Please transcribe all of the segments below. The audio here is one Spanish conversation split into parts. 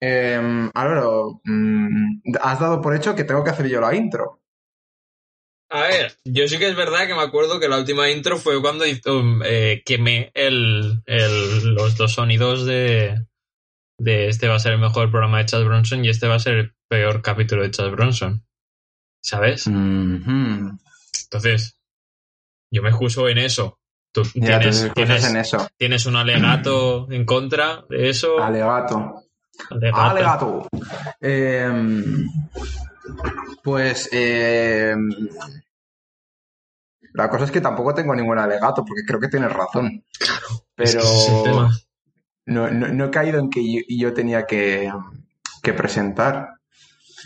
Eh, Álvaro, mm, has dado por hecho que tengo que hacer yo la intro. A ver, yo sí que es verdad que me acuerdo que la última intro fue cuando hizo, eh, quemé el, el- los dos sonidos de, de este va a ser el mejor programa de Chad Bronson y este va a ser el peor capítulo de Chad Bronson. ¿Sabes? Entonces, yo me excuso en eso. Tú Ya tienes, en eso. tienes un alegato en contra de eso. Alegato. Alegato. Eh, pues eh, la cosa es que tampoco tengo ningún alegato, porque creo que tienes razón. Es Pero que es no, no- no he caído en que yo, yo tenía que, que presentar.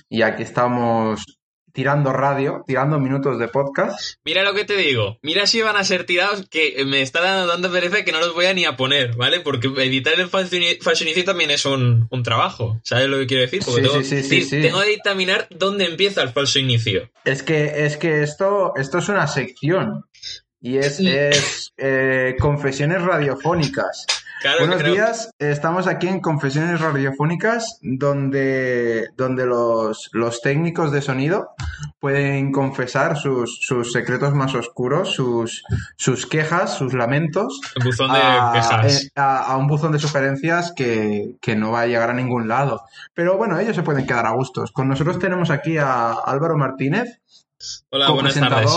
Y aquí estamos tirando radio, tirando minutos de podcast. Mira lo que te digo. Mira si van a ser tirados que me está dando tanta pereza que no los voy a ni a poner, ¿vale? Porque editar el inicio también es un, un trabajo. ¿Sabes lo que quiero decir? Porque Sí, tengo, sí, sí, sí, sí. tengo que dictaminar dónde empieza el falso inicio. Es que, es que esto, esto es una sección. Y es, es eh, confesiones radiofónicas. Claro, Buenos creo- días, estamos aquí en Confesiones Radiofónicas, donde, donde los, los técnicos de sonido pueden confesar sus, sus secretos más oscuros, sus, sus quejas, sus lamentos, El buzón de a, quejas. eh, a- a un buzón de sugerencias que, que no va a llegar a ningún lado. Pero bueno, ellos se pueden quedar a gustos. Con nosotros tenemos aquí a Álvaro Martínez, Hola, buenas tardes.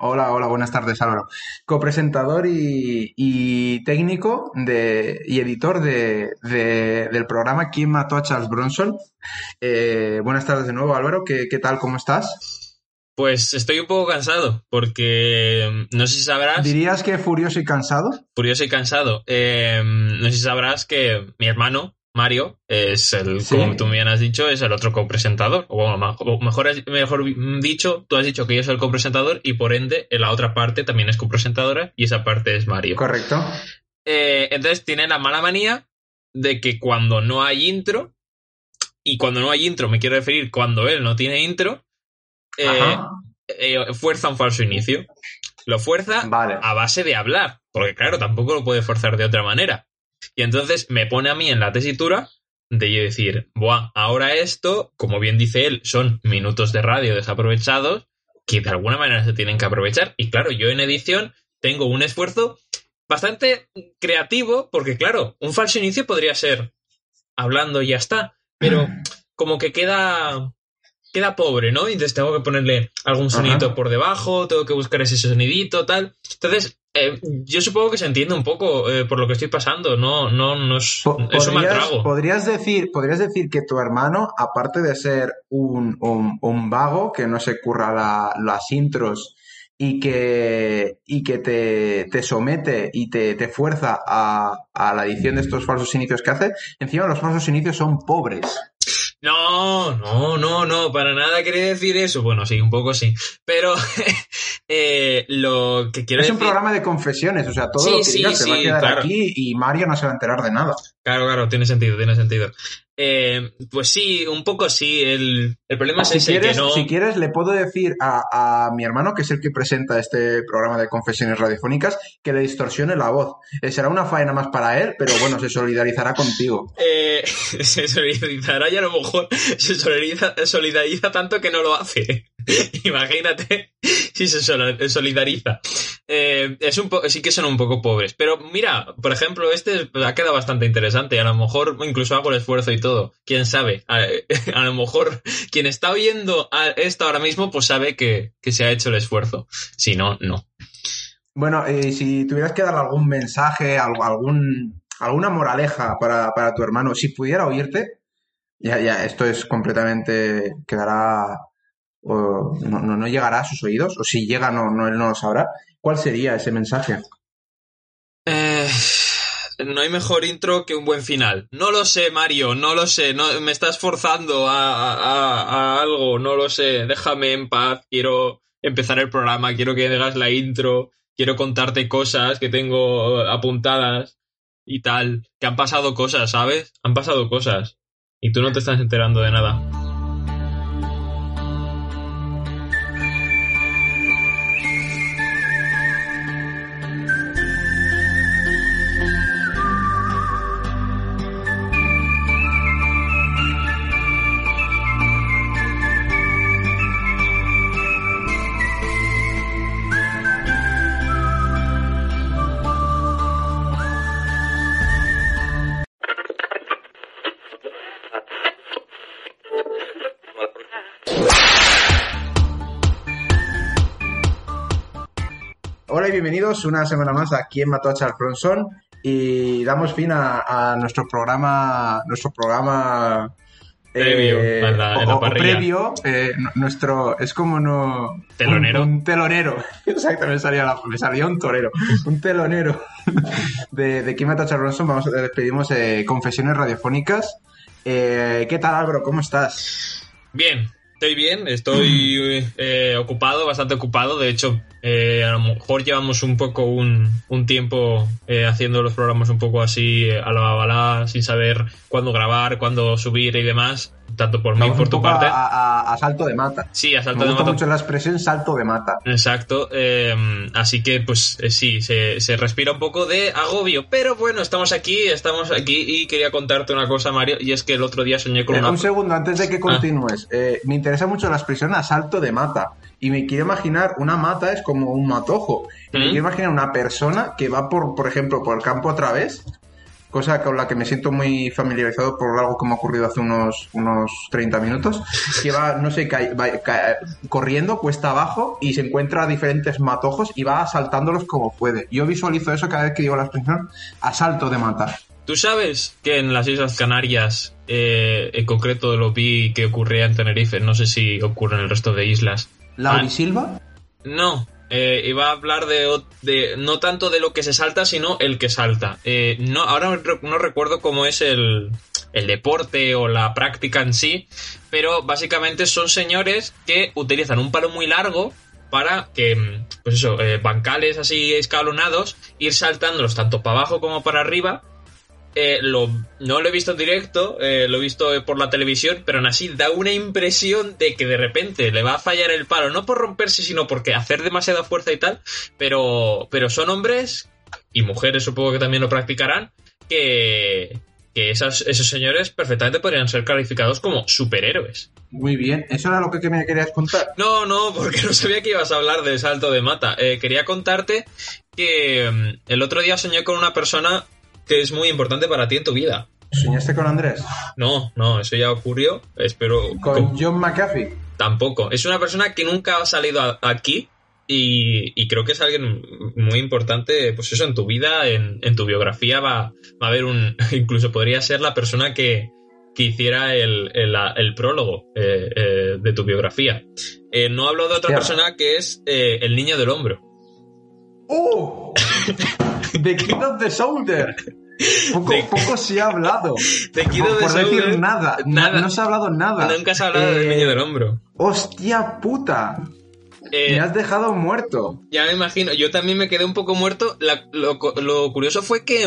Hola, hola, buenas tardes, Álvaro. Copresentador y, y técnico de, y editor de, de- del programa ¿Quién mató a Charles Bronson? Eh, buenas tardes de nuevo, Álvaro. ¿Qué, qué tal? ¿Cómo estás? Pues estoy un poco cansado porque mm, no sé si sabrás, ¿Dirías que furioso y cansado? curioso y cansado, eh, no sé si sabrás que mi hermano, Mario, es el, Sí. como tú bien has dicho, es el otro copresentador. O bueno, mejor, mejor dicho, tú has dicho que yo soy el copresentador y por ende en la otra parte también es copresentadora y esa parte es Mario. Correcto. Eh, entonces tiene la mala manía de que cuando no hay intro, y cuando no hay intro me quiero referir cuando él no tiene intro, eh, eh, fuerza un falso inicio. Lo fuerza Vale. a base de hablar, porque claro, tampoco lo puede forzar de otra manera. Y entonces me pone a mí en la tesitura de yo decir, Buah, ahora esto, como bien dice él, son minutos de radio desaprovechados que de alguna manera se tienen que aprovechar. Y claro, yo en edición tengo un esfuerzo bastante creativo, porque claro, un falso inicio podría ser hablando y ya está, pero como que queda queda pobre, ¿no? Y entonces tengo que ponerle algún sonidito Ajá. por debajo, tengo que buscar ese sonidito, tal. Entonces, eh, yo supongo que se entiende un poco eh, por lo que estoy pasando, no, no, no es, Po- es un mal ¿Podrías, trago. podrías decir, podrías decir que tu hermano, aparte de ser un, un- un vago que no se curra la- las intros y que, y que te, te somete y te, te fuerza a, a la edición de estos falsos inicios que hace, encima los falsos inicios son pobres. No, no, no, no, para nada quería decir eso. Bueno, sí, un poco sí. Pero eh, lo que quiero Es un decir. programa de confesiones, o sea, todo Sí, lo que sí, digas se va a quedar claro. aquí y Mario no se va a enterar de nada. Claro, claro, tiene sentido, tiene sentido. Eh, pues sí, un poco sí. El, el problema es Si ese, quieres, que no. si quieres, le puedo decir a, a mi hermano, que es el que presenta este programa de confesiones radiofónicas, que le distorsione la voz. Eh, será una faena más para él, pero bueno, se solidarizará contigo. eh, se solidarizará y a lo mejor se solidariza, solidariza tanto que no lo hace. Imagínate si se sol- solidariza. Eh, es un sí que son un poco pobres. Pero mira, por ejemplo, este ha quedado bastante interesante. A lo mejor incluso hago el esfuerzo y todo. Quién sabe. A, lo mejor quien está oyendo a esto ahora mismo, pues sabe que, que se ha hecho el esfuerzo. Si no, no. Bueno, eh, si tuvieras que dar algún mensaje, algún, alguna moraleja para, para tu hermano, si pudiera oírte, ya, ya, esto es completamente, quedará, o no, no, no llegará a sus oídos, o si llega, no, no, él no lo sabrá. ¿Cuál sería ese mensaje? Eh, no hay mejor intro que un buen final. No lo sé, Mario, no lo sé. No, me estás forzando a, a- a algo, no lo sé. Déjame en paz. Quiero empezar el programa, quiero que hagas la intro, quiero contarte cosas que tengo apuntadas y tal. Que han pasado cosas, ¿sabes? Han pasado cosas. Y tú no te estás enterando de nada. Bienvenidos una semana más aquí en Mató a Charles Bronson y damos fin a, a nuestro programa, nuestro programa Previo, en la- o- previo, eh, nuestro es como no Telonero. un, un telonero, exacto, me salía la- me salía un torero, un telonero de, de Kim Mató a Charles Bronson. Vamos a despedimos eh, confesiones radiofónicas. Eh, ¿Qué tal Álvaro? ¿Cómo estás? Bien, estoy bien, estoy eh, ocupado, bastante ocupado. De hecho, eh, a lo mejor llevamos un poco un, tiempo eh, haciendo los programas un poco así eh, a la balá, sin saber cuándo grabar, cuándo subir y demás, tanto por mí Vamos por tu parte. a, a- a salto de mata. Sí, a salto Me de gusta mucho la expresión salto de mata. Exacto, eh, así que pues eh, sí, se, se respira un poco de agobio, pero bueno, estamos aquí, estamos aquí y quería contarte una cosa, Mario, y es que el otro día soñé con Eh, una... un segundo, antes Ah. de que continúes. Eh, me interesa mucho la expresión asalto de mata. Y me quiero imaginar, una mata es como un matojo. Y me ¿Mm? quiero imaginar una persona que va, por, por ejemplo, por el campo otra vez. Cosa con la que me siento muy familiarizado por algo que me ha ocurrido hace unos, unos 30 minutos. Que va, no sé, ca- va corriendo, cuesta abajo y se encuentra a diferentes matojos y va asaltándolos como puede. Yo visualizo eso cada vez que digo la expresión asalto de mata. ¿Tú sabes que en las Islas Canarias, eh, en concreto lo vi que ocurría en Tenerife, no sé si ocurre en el resto de islas? ¿Lauri Ah. Silva? No, eh, iba a hablar de, no tanto de lo que se salta, sino el que salta. Eh, no, ahora no recuerdo cómo es el, el deporte o la práctica en sí, pero básicamente son señores que utilizan un palo muy largo para que, mm, pues eso, eh, bancales así escalonados, ir saltándolos tanto para abajo como para arriba. Eh, lo, no lo he visto en directo, eh, lo he visto eh, por la televisión, pero aún así da una impresión de que de repente le va a fallar el palo, no por romperse, sino porque hacer demasiada fuerza y tal, pero, pero son hombres, y mujeres supongo que también lo practicarán, que, que esas, esos señores perfectamente podrían ser calificados como superhéroes. Muy bien, eso era lo que me querías contar. No, no, porque no sabía que ibas a hablar de salto de mata. Eh, quería contarte que mm, el otro día soñé con una persona que es muy importante para ti en tu vida. ¿Soñaste con Andrés? No, no, eso ya ocurrió. Espero. ¿Con con- John McAfee? Tampoco. Es una persona que nunca ha salido a- aquí y, y creo que es alguien muy importante, pues eso, en tu vida, en, en tu biografía va, va a haber un... Incluso podría ser la persona que, que hiciera el, el- prólogo eh, eh, de tu biografía. Eh, no hablo de otra persona que es el niño del hombro. ¡Oh! The Kid of the Shoulder. Poco, The- poco se ha hablado. Por por decir nada. Nada. No, se ha hablado nada. Nunca has hablado Eh, del niño del hombro. ¡Hostia puta! Eh, Me has dejado muerto. Ya me imagino, yo también me quedé un poco muerto. La- lo, lo curioso fue que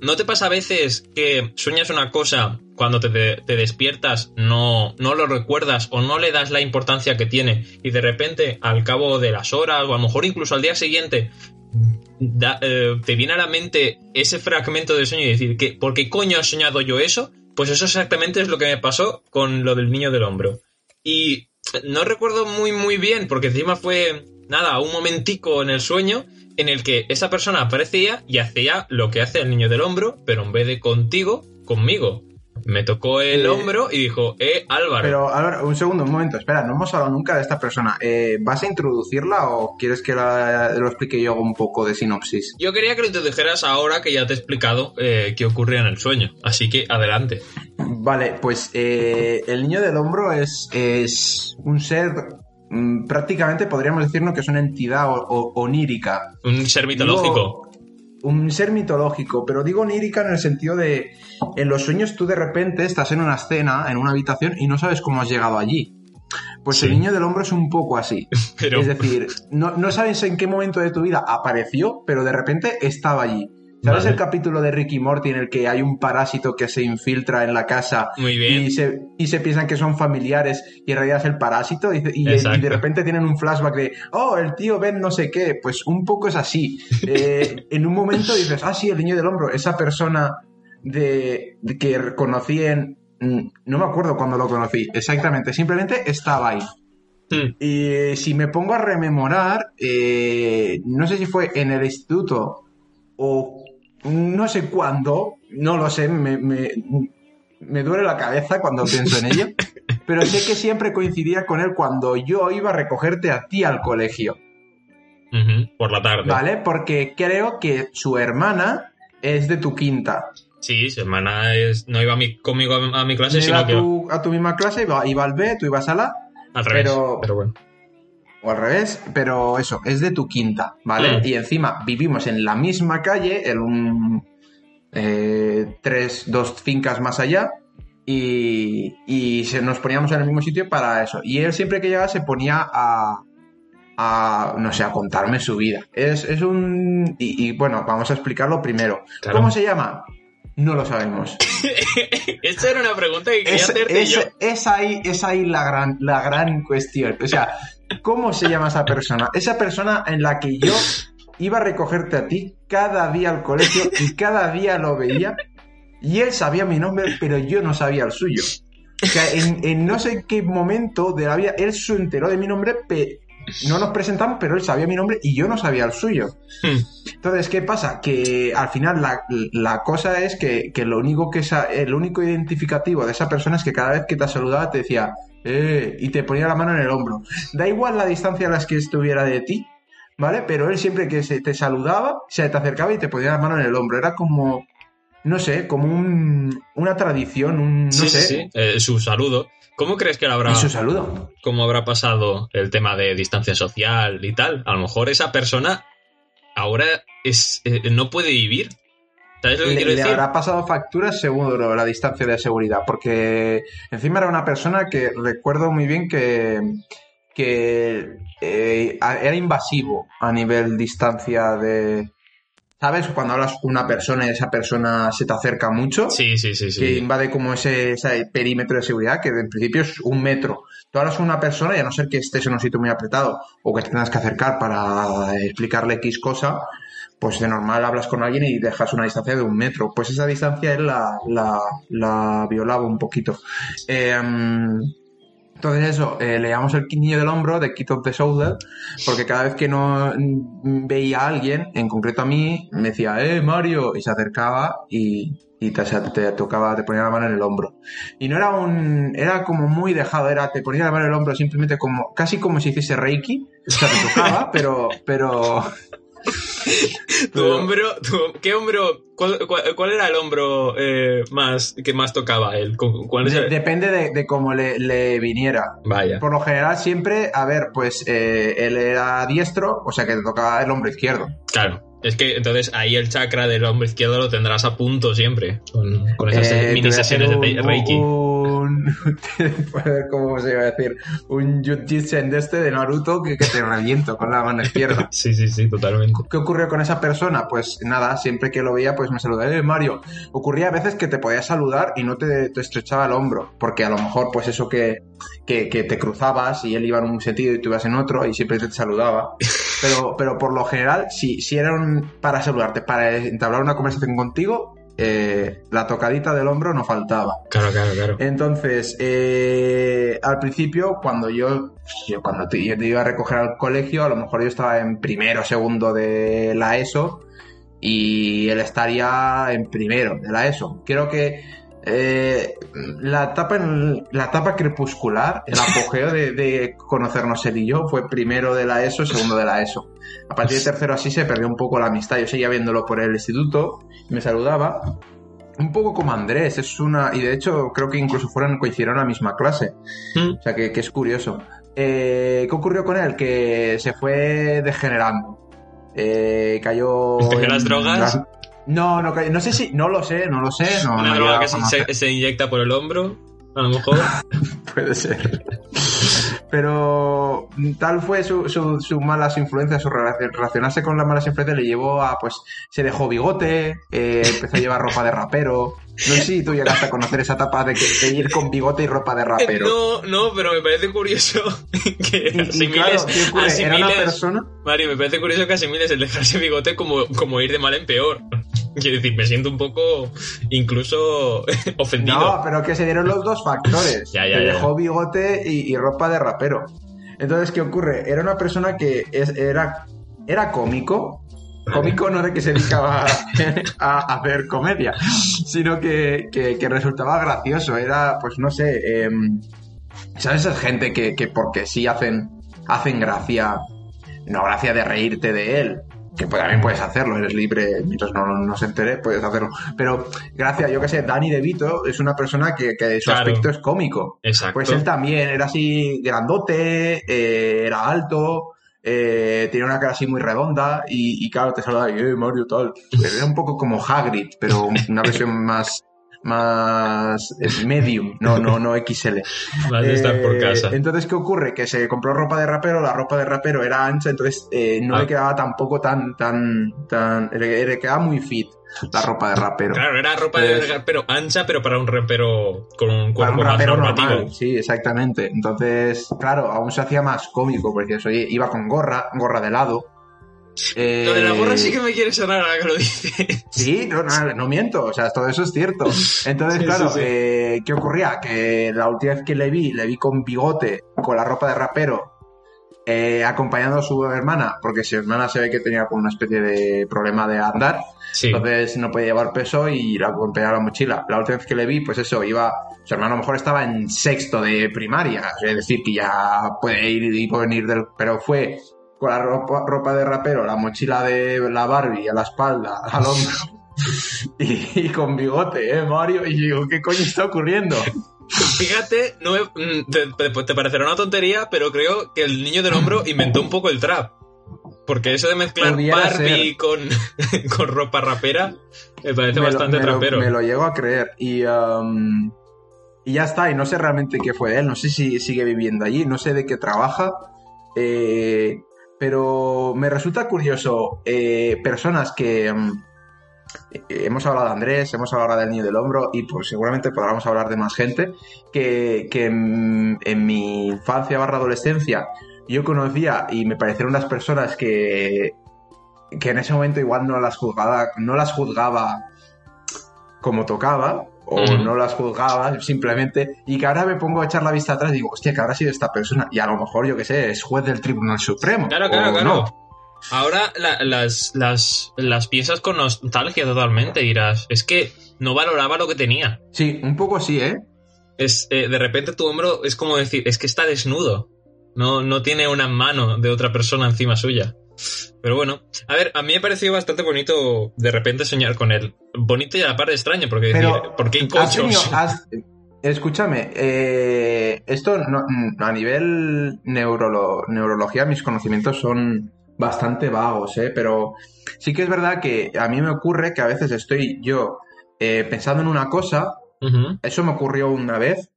¿no te pasa a veces que sueñas una cosa cuando te, de- te despiertas, no, no lo recuerdas o no le das la importancia que tiene y de repente al cabo de las horas o a lo mejor incluso al día siguiente eh, te viene a la mente ese fragmento del sueño y decir que ¿por qué coño he soñado yo eso? Pues eso exactamente es lo que me pasó con lo del niño del hombro. Y no recuerdo muy muy bien, porque encima fue, nada, un momentico en el sueño en el que esa persona aparecía y hacía lo que hace el niño del hombro, pero en vez de contigo, conmigo. Me tocó el Eh, hombro y dijo, eh, Álvaro. Pero, Álvaro, un segundo, un momento. Espera, no hemos hablado nunca de esta persona. Eh, ¿Vas a introducirla o quieres que la- lo explique yo un poco de sinopsis? Yo quería que lo introdujeras ahora que ya te he explicado eh, qué ocurría en el sueño. Así que adelante. Vale, pues eh, el niño del hombro es, es un ser, mm, prácticamente podríamos decirnos que es una entidad o- o- onírica. Un ser mitológico. Un ser mitológico, pero digo onírica en el sentido de, en los sueños tú de repente estás en una escena, en una habitación y no sabes cómo has llegado allí. Pues Sí. el niño del hombro es un poco así. Pero- Es decir, no, no sabes en qué momento de tu vida apareció, pero de repente estaba allí. ¿Sabes Vale. el capítulo de Ricky Morty en el que hay un parásito que se infiltra en la casa Muy bien. y se, y se piensan que son familiares y en realidad es el parásito y, y- Exacto. y de repente tienen un flashback de, oh, el tío Ben no sé qué, pues un poco es así. Eh, en un momento dices, ah, sí, el niño del hombro, esa persona de, de que conocí en... mm, No me acuerdo cuándo lo conocí, exactamente, simplemente estaba ahí. Hmm. Y si me pongo a rememorar, eh, no sé si fue en el instituto o no sé cuándo, no lo sé, me, me- me duele la cabeza cuando pienso en ello, pero sé que siempre coincidía con él cuando yo iba a recogerte a ti al colegio, Por la tarde. ¿vale? Porque creo que su hermana es de tu quinta. Sí, su hermana es, no iba a mi- conmigo a, a mi clase, No iba sino a que tu, a tu misma clase, iba, iba al B, tú ibas a la al revés. pero- Pero, bueno. O al revés, pero eso, es de tu quinta, ¿vale? Mm. Y encima vivimos en la misma calle, en un. eh, tres, dos fincas más allá, y, y se nos poníamos en el mismo sitio para eso. Y él siempre que llegaba se ponía a. a no sé, a contarme su vida. Es, es un. Y, y, bueno, vamos a explicarlo primero. Claro. ¿Cómo se llama? No lo sabemos. Esta era una pregunta que quería Es, hacerte es- yo. es ahí, es ahí la gran, la gran cuestión. O sea, ¿cómo se llama esa persona? Esa persona en la que yo iba a recogerte a ti cada día al colegio y cada día lo veía y él sabía mi nombre, pero yo no sabía el suyo. O sea, en, en no sé qué momento de la vida él se enteró de mi nombre, pe- no nos presentamos, pero él sabía mi nombre y yo no sabía el suyo. Hmm. Entonces, ¿qué pasa? Que al final la, la cosa es que, que lo único que esa, el único identificativo de esa persona es que cada vez que te saludaba te decía, eh, y te ponía la mano en el hombro. Da igual la distancia a las que estuviera de ti, ¿vale? Pero él siempre que se te saludaba, se te acercaba y te ponía la mano en el hombro. Era como, no sé, como un- una tradición, un, no sí, sé. sí, sí. Eh, su saludo. ¿Cómo crees que lo habrá, su saludo. cómo habrá pasado el tema de distancia social y tal? A lo mejor esa persona ahora es, eh, no puede vivir. ¿Sabes lo que Le, quiero le decir? habrá pasado facturas seguro la distancia de seguridad, porque encima era una persona que recuerdo muy bien que, que eh, era invasivo a nivel distancia de... ¿Sabes? Cuando hablas con una persona y esa persona se te acerca mucho, Sí, sí, sí, que sí. invade como ese, ese perímetro de seguridad, que en principio es un metro. Tú hablas con una persona y a no ser que estés en un sitio muy apretado o que te tengas que acercar para explicarle X cosa, pues de normal hablas con alguien y dejas una distancia de un metro. Pues esa distancia él la, la, la violaba un poquito. Eh, entonces eso, eh, le llamamos el niño del hombro de Kid of the Shoulder, porque cada vez que no mm, veía a alguien, en concreto a mí, me decía, eh, Mario, y se acercaba y, y te, te tocaba, te ponía la mano en el hombro. Y no era un, era como muy dejado, era, te ponía la mano en el hombro simplemente como, casi como si hiciese Reiki, o sea, te tocaba, pero, pero, Tu hombro, tu- ¿qué hombro? ¿Cuál, cuál, cuál era el hombro eh, más que más tocaba él? ¿Cu- ¿Cuál es de- el- depende de, de cómo le, le viniera. Vaya. Por lo general siempre, a ver, pues eh, él era diestro, o sea que te tocaba el hombro izquierdo. Claro. Es que entonces ahí el chakra del hombro izquierdo lo tendrás a punto siempre. Con, con esas Eh, mini sesiones de Reiki. Un, ¿Cómo se iba a decir? Un Jujitsen de este de Naruto que, que te reviento con la mano izquierda. Sí, sí, sí, totalmente. ¿Qué ocurrió con esa persona? Pues nada, siempre que lo veía, pues me saludaba, eh, Mario. Ocurría a veces que te podía saludar y no te, te estrechaba el hombro, porque a lo mejor, pues eso que, que, que te cruzabas y él iba en un sentido y tú ibas en otro y siempre te saludaba. Pero, pero por lo general, si, si era un- para saludarte, para entablar una conversación contigo, eh, la tocadita del hombro no faltaba. Claro, claro, claro. Entonces, eh, al principio, cuando yo, yo cuando te, yo te iba a recoger al colegio, a lo mejor yo estaba en primero o segundo de la ESO y él estaría en primero de la ESO. Creo que eh, la, etapa en- la etapa crepuscular, el apogeo de, de conocernos él y yo, fue primero de la ESO, segundo de la ESO. A partir de tercero así se perdió un poco la amistad. Yo seguía viéndolo por el instituto, me saludaba. Un poco como Andrés, es una. Y de hecho, creo que incluso fueron, coincidieron la misma clase. Mm. O sea, que, que es curioso. Eh, ¿Qué ocurrió con él? Que se fue degenerando. Eh, cayó. ¿Cogió en las drogas? No, no, sé si. No lo sé, no lo sé. No, Una no droga que se- se inyecta por el hombro, a lo mejor. Puede ser. Pero tal fue su, su, su malas influencias, su relacion- relacionarse con las malas influencias le llevó a, pues, se dejó bigote, eh, empezó a llevar ropa de rapero. No sé si tú llegaste a conocer esa etapa de, que, de ir con bigote y ropa de rapero. No, no, pero me parece curioso que Y, y asimiles, claro, ¿qué ocurre? Era una asimiles- persona... Mario, me parece curioso que asimiles el dejarse bigote como, como ir de mal en peor. Quiero decir, me siento un poco incluso ofendido. No, pero que se dieron los dos factores. Ya, ya. dejó bigote y, y ropa de rapero. Entonces, ¿qué ocurre? Era una persona que es- era, era cómico. Cómico no de que se dedicaba a, hacer comedia, sino que, que- que resultaba gracioso. Era, pues no sé, em, ¿sabes esa gente que, que porque sí hacen, hacen gracia, no gracia de reírte de él? Que pues, también puedes hacerlo, eres libre, mientras no, no se entere, puedes hacerlo. Pero gracias, yo que sé, Danny DeVito es una persona que, que su Claro. aspecto es cómico. Exacto. Pues él también era así grandote, eh, era alto, eh, tenía una cara así muy redonda y, y claro, te saludaba y, eh, Mario tal. Era un poco como Hagrid, pero una versión más más eh, medium, no, no, no XL. Estar por Eh, casa. Entonces, ¿qué ocurre? Que se compró ropa de rapero, la ropa de rapero era ancha, entonces eh, no Ah. le quedaba tampoco tan, tan, tan, le, le quedaba muy fit la ropa de rapero. Claro, era ropa de pero ancha, pero para un rapero con un Para cuerpo un más rapero normativo. normal, sí, exactamente. Entonces, claro, aún se hacía más cómico, porque eso iba con gorra, gorra de lado. Eh, Lo de la gorra sí que me quiere sonar ahora que lo dices. Sí, no, no, no miento, o sea, todo eso es cierto. Entonces, Sí, claro, sí, sí. eh, ¿qué ocurría? Que la última vez que le vi, le vi con bigote, con la ropa de rapero, eh, acompañando a su hermana, porque su hermana se ve que tenía como una especie de problema de andar, Sí. entonces no podía llevar peso y la acompañaba la mochila. La última vez que le vi, pues eso, iba, su hermano a lo mejor estaba en sexto de primaria, es decir, que ya puede ir y venir del, pero fue con la ropa, ropa de rapero, la mochila de la Barbie a la espalda, al hombro. Y, y con bigote, ¿eh, Mario? Y digo, ¿qué coño está ocurriendo? Fíjate, no me- mm, te, parecerá una tontería, pero creo que el niño del hombro inventó un poco el trap. Porque eso de mezclar Pudiera Barbie con, con ropa rapera me parece me, lo, bastante me lo- trapero. me lo llego a creer. Y, um, y ya está, y no sé realmente qué fue de él, no sé si sigue viviendo allí, no sé de qué trabaja. eh, pero me resulta curioso eh, personas que... mm, eh, hemos hablado de Andrés, hemos hablado del niño del hombro y pues seguramente podremos hablar de más gente que, que en, mi infancia barra adolescencia yo conocía y me parecieron unas personas que, que en ese momento igual no las no las juzgaba como tocaba, o no las juzgaba simplemente, y que ahora me pongo a echar la vista atrás y digo, hostia, que habrá sido esta persona, y a lo mejor, yo que sé, es juez del Tribunal Supremo. Claro, claro, claro. no. Ahora la- las, las, las piensas con nostalgia totalmente, dirás. Es que no valoraba lo que tenía. Sí, un poco sí, ¿eh? Es, eh, de repente tu hombro es como decir, es que está desnudo. No, no tiene una mano de otra persona encima suya. Pero bueno, a ver, a mí me pareció bastante bonito de repente soñar con él. Bonito y a la par extraño, porque decir, Pero ¿por qué hay has tenido- cochos? has- escúchame, eh, esto no- a nivel neurolo- neurología, mis conocimientos son bastante vagos, ¿eh? pero sí que es verdad que a mí me ocurre que a veces estoy yo eh, pensando en una cosa, eso me ocurrió una vez,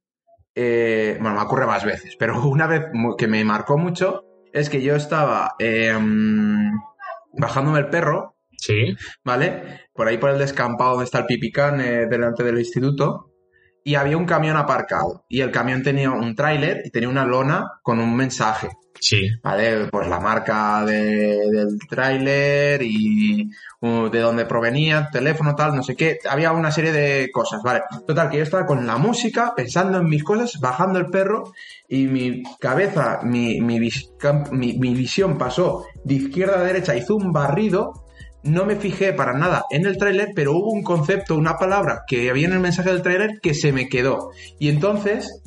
eh, bueno, me ocurre más veces, pero una vez que me marcó mucho es que yo estaba eh, bajándome el perro Sí. ¿vale? Por ahí por el descampado donde está el pipicán, eh, delante del instituto, y había un camión aparcado. Y el camión tenía un tráiler y tenía una lona con un mensaje, Sí. ¿vale? Pues la marca de- del tráiler y uh, de dónde provenía, teléfono, tal, no sé qué. Había una serie de cosas, ¿vale? Total, que yo estaba con la música, pensando en mis cosas, bajando el perro, y mi cabeza, mi, mi, vis- cam- mi- mi visión pasó de izquierda a derecha, hizo un barrido no me fijé para nada en el tráiler, pero hubo un concepto, una palabra que había en el mensaje del tráiler que se me quedó. Y entonces,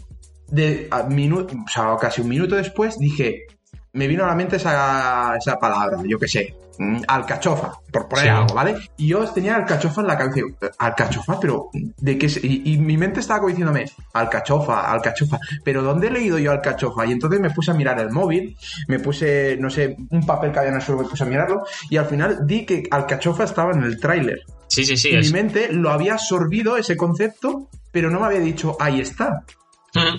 de, o sea, casi un minuto después, dije, me vino a la mente esa, esa palabra, yo qué sé, mm, alcachofa, por poner Sí. algo, ¿vale? Y yo tenía alcachofa en la cabeza, alcachofa, pero ¿de qué? se-?" Y, y mi mente estaba como diciéndome, alcachofa, alcachofa, pero ¿dónde he leído yo alcachofa? Y entonces me puse a mirar el móvil, me puse, no sé, un papel que había en el suelo, me puse a mirarlo, y al final di que alcachofa estaba en el tráiler. Sí, sí, sí. y mi mente lo había absorbido ese concepto, pero no me había dicho, ahí está.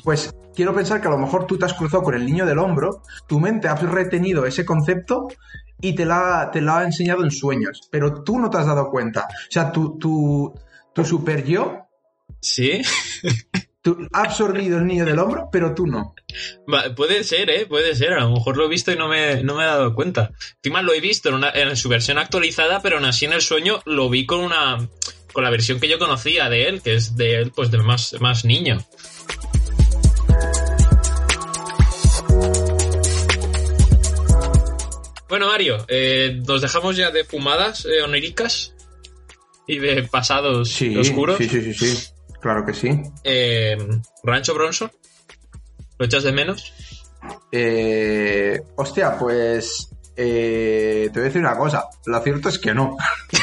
Pues quiero pensar que a lo mejor tú te has cruzado con el niño del hombro, tu mente ha retenido ese concepto y te la, te la ha enseñado en sueños, pero tú no te has dado cuenta. O sea, tu, tu, tu super yo Sí. tú, ha absorbido el niño del hombro, pero tú no. Va, puede ser, ¿eh? Puede ser. A lo mejor lo he visto y no me, no me he dado cuenta. Encima lo he visto en, una- en su versión actualizada, pero aún así en el sueño lo vi con una con la versión que yo conocía de él, que es de él, pues de más, más niño. Bueno, Mario, eh, nos dejamos ya de fumadas eh, oníricas y de pasados Sí, oscuros. sí, sí, sí, sí. Claro que sí. Eh, Rancho Bronson, ¿lo echas de menos? Eh, hostia, pues eh, te voy a decir una cosa. Lo cierto es que no.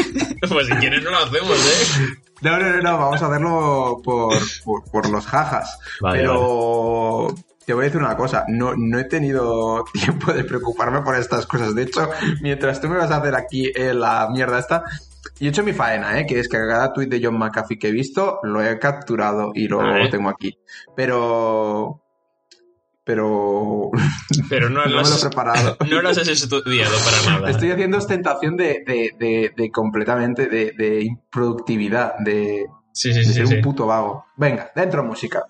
Pues si quieres no lo hacemos, ¿eh? No, no, no, no, vamos a hacerlo por, por, por los jajas. Vale, Pero te voy a decir una cosa, no, no he tenido tiempo de preocuparme por estas cosas. De hecho, mientras tú me vas a hacer aquí eh, la mierda esta, yo he hecho mi faena, ¿eh? que es que cada tuit de John McAfee que he visto lo he capturado y lo tengo aquí. Pero... Pero... Pero no, no me lo lo he preparado. no lo has estudiado para nada. Estoy haciendo ostentación de, de, de, de completamente de, improductividad, de, Sí, sí, de sí. ser un puto vago. Venga, dentro música.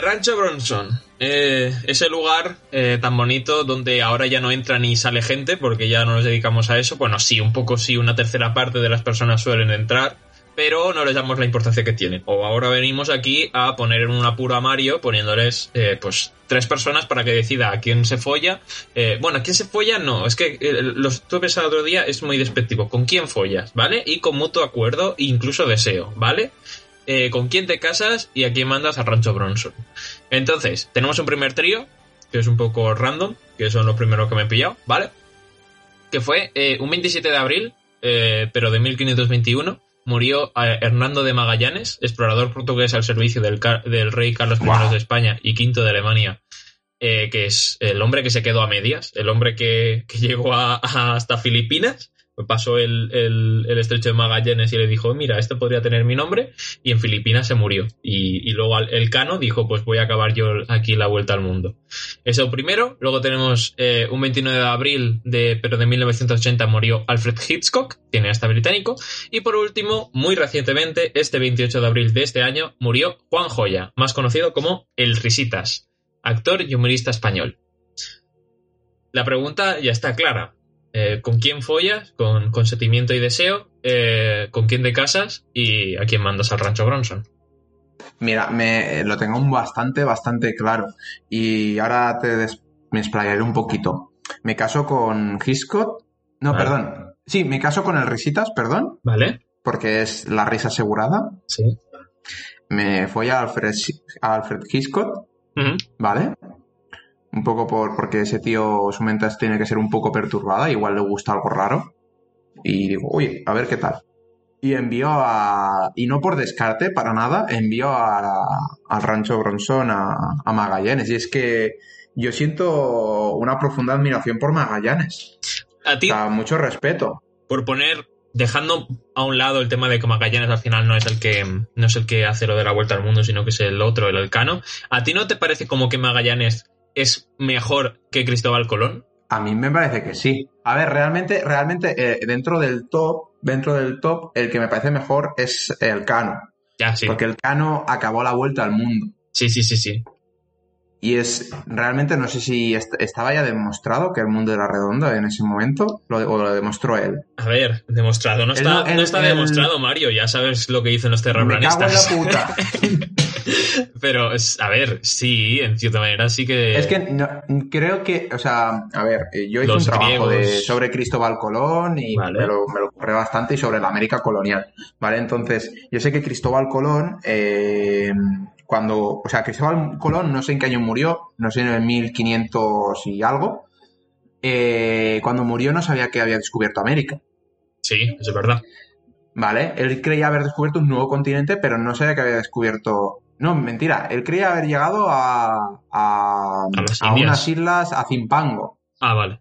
Rancho Bronson. eh, ese lugar eh, tan bonito donde ahora ya no entra ni sale gente porque ya no nos dedicamos a eso. Bueno, sí, un poco sí, una tercera parte de las personas suelen entrar, pero no les damos la importancia que tienen. O ahora venimos aquí a poner en un apuro a Mario poniéndoles eh, pues tres personas para que decida a quién se folla. Eh, bueno, a quién se folla no, es que eh, lo estuve pensando otro día, es muy despectivo. ¿Con quién follas? ¿Vale? Y con mutuo acuerdo e incluso deseo, ¿vale? Eh, con quién te casas y a quién mandas al Rancho Bronson. Entonces, tenemos un primer trío, que es un poco random, que son los primeros que me he pillado, ¿vale? Que fue eh, un 27 de abril, eh, pero de 1521, murió Hernando de Magallanes, explorador portugués al servicio del, rey Carlos I de España y V de Alemania, eh, que es el hombre que se quedó a medias, el hombre que, que llegó a- a- hasta Filipinas, pasó el, el- estrecho de Magallanes y le dijo, mira, esto podría tener mi nombre, y en Filipinas se murió. Y, y luego el Cano dijo, pues voy a acabar yo aquí la vuelta al mundo. Eso primero, luego tenemos eh, un 29 de abril, de, pero de 1980 murió Alfred Hitchcock, cineasta británico, y por último, muy recientemente, este 28 de abril de este año, murió Juan Joya, más conocido como El Risitas, actor y humorista español. La pregunta ya está clara. Eh, ¿Con quién follas? ¿Con consentimiento y deseo? Eh, ¿Con quién te casas? ¿Y a quién mandas al rancho Bronson? Mira, me lo tengo bastante, bastante claro. Y ahora te des- me explayaré un poquito. Me caso con Hitchcock. No, Vale. perdón. Sí, me caso con el Risitas, perdón, ¿Vale? porque es la risa asegurada. Sí. Me fue a Alfred, a Alfred Hitchcock. ¿vale? Un poco por, porque ese tío, su mente tiene que ser un poco perturbada, igual le gusta algo raro. Y digo, oye, a ver qué tal. Y envió a. Y no por descarte, para nada, envió a- al rancho Bronson a, a Magallanes. Y es que yo siento una profunda admiración por Magallanes. A O ti, sea, mucho respeto. por poner, dejando a un lado el tema de que Magallanes al final no es el que no es el que hace lo de la vuelta al mundo, sino que es el otro, el Elcano. ¿A ti no te parece como que Magallanes es mejor que Cristóbal Colón? A mí me parece que sí. A ver, realmente, realmente, eh, dentro del top, dentro del top, el que me parece mejor es el Cano. Ya, sí. Porque el Cano acabó la vuelta al mundo. Sí, sí, sí, sí. Y es, realmente no sé si est- estaba ya demostrado que el mundo era redondo en ese momento, lo, o lo demostró él. A ver, demostrado. No está, el- no está el- demostrado, Mario. Ya sabes lo que dicen los Me cago en la terraplanistas. puta. Pero, a ver, sí, en cierta manera sí que... Es que creo que, o sea, a ver, eh, yo hice un trabajo de, sobre Cristóbal Colón y me, lo, me ocurre bastante y sobre la América colonial, ¿vale? Entonces, yo sé que Cristóbal Colón, eh, cuando, o sea, Cristóbal Colón no sé en qué año murió, no sé en el 1500 y algo, eh, cuando murió no sabía que había descubierto América. Sí, eso es verdad. ¿Vale? Él creía haber descubierto un nuevo continente, pero no sabía que había descubierto. No, mentira. Él creía haber llegado a, a, unas islas, a Zimpango. Ah, vale.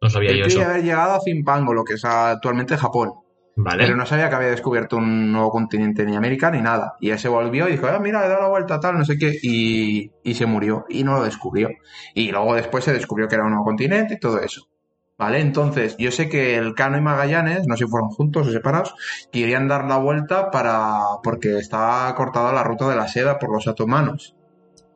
No sabía él yo creía eso. haber llegado a Zimpango, lo que es actualmente Japón. Vale. Pero no sabía que había descubierto un nuevo continente ni América ni nada. Y él se volvió y dijo, ah, mira, he dado la vuelta, tal, no sé qué. Y, y se murió y no lo descubrió. Y luego después se descubrió que era un nuevo continente y todo eso. ¿Vale? Entonces, yo sé que el Cano y Magallanes, no sé si fueron juntos o separados, querían dar la vuelta para. porque estaba cortada la ruta de la seda por los otomanos.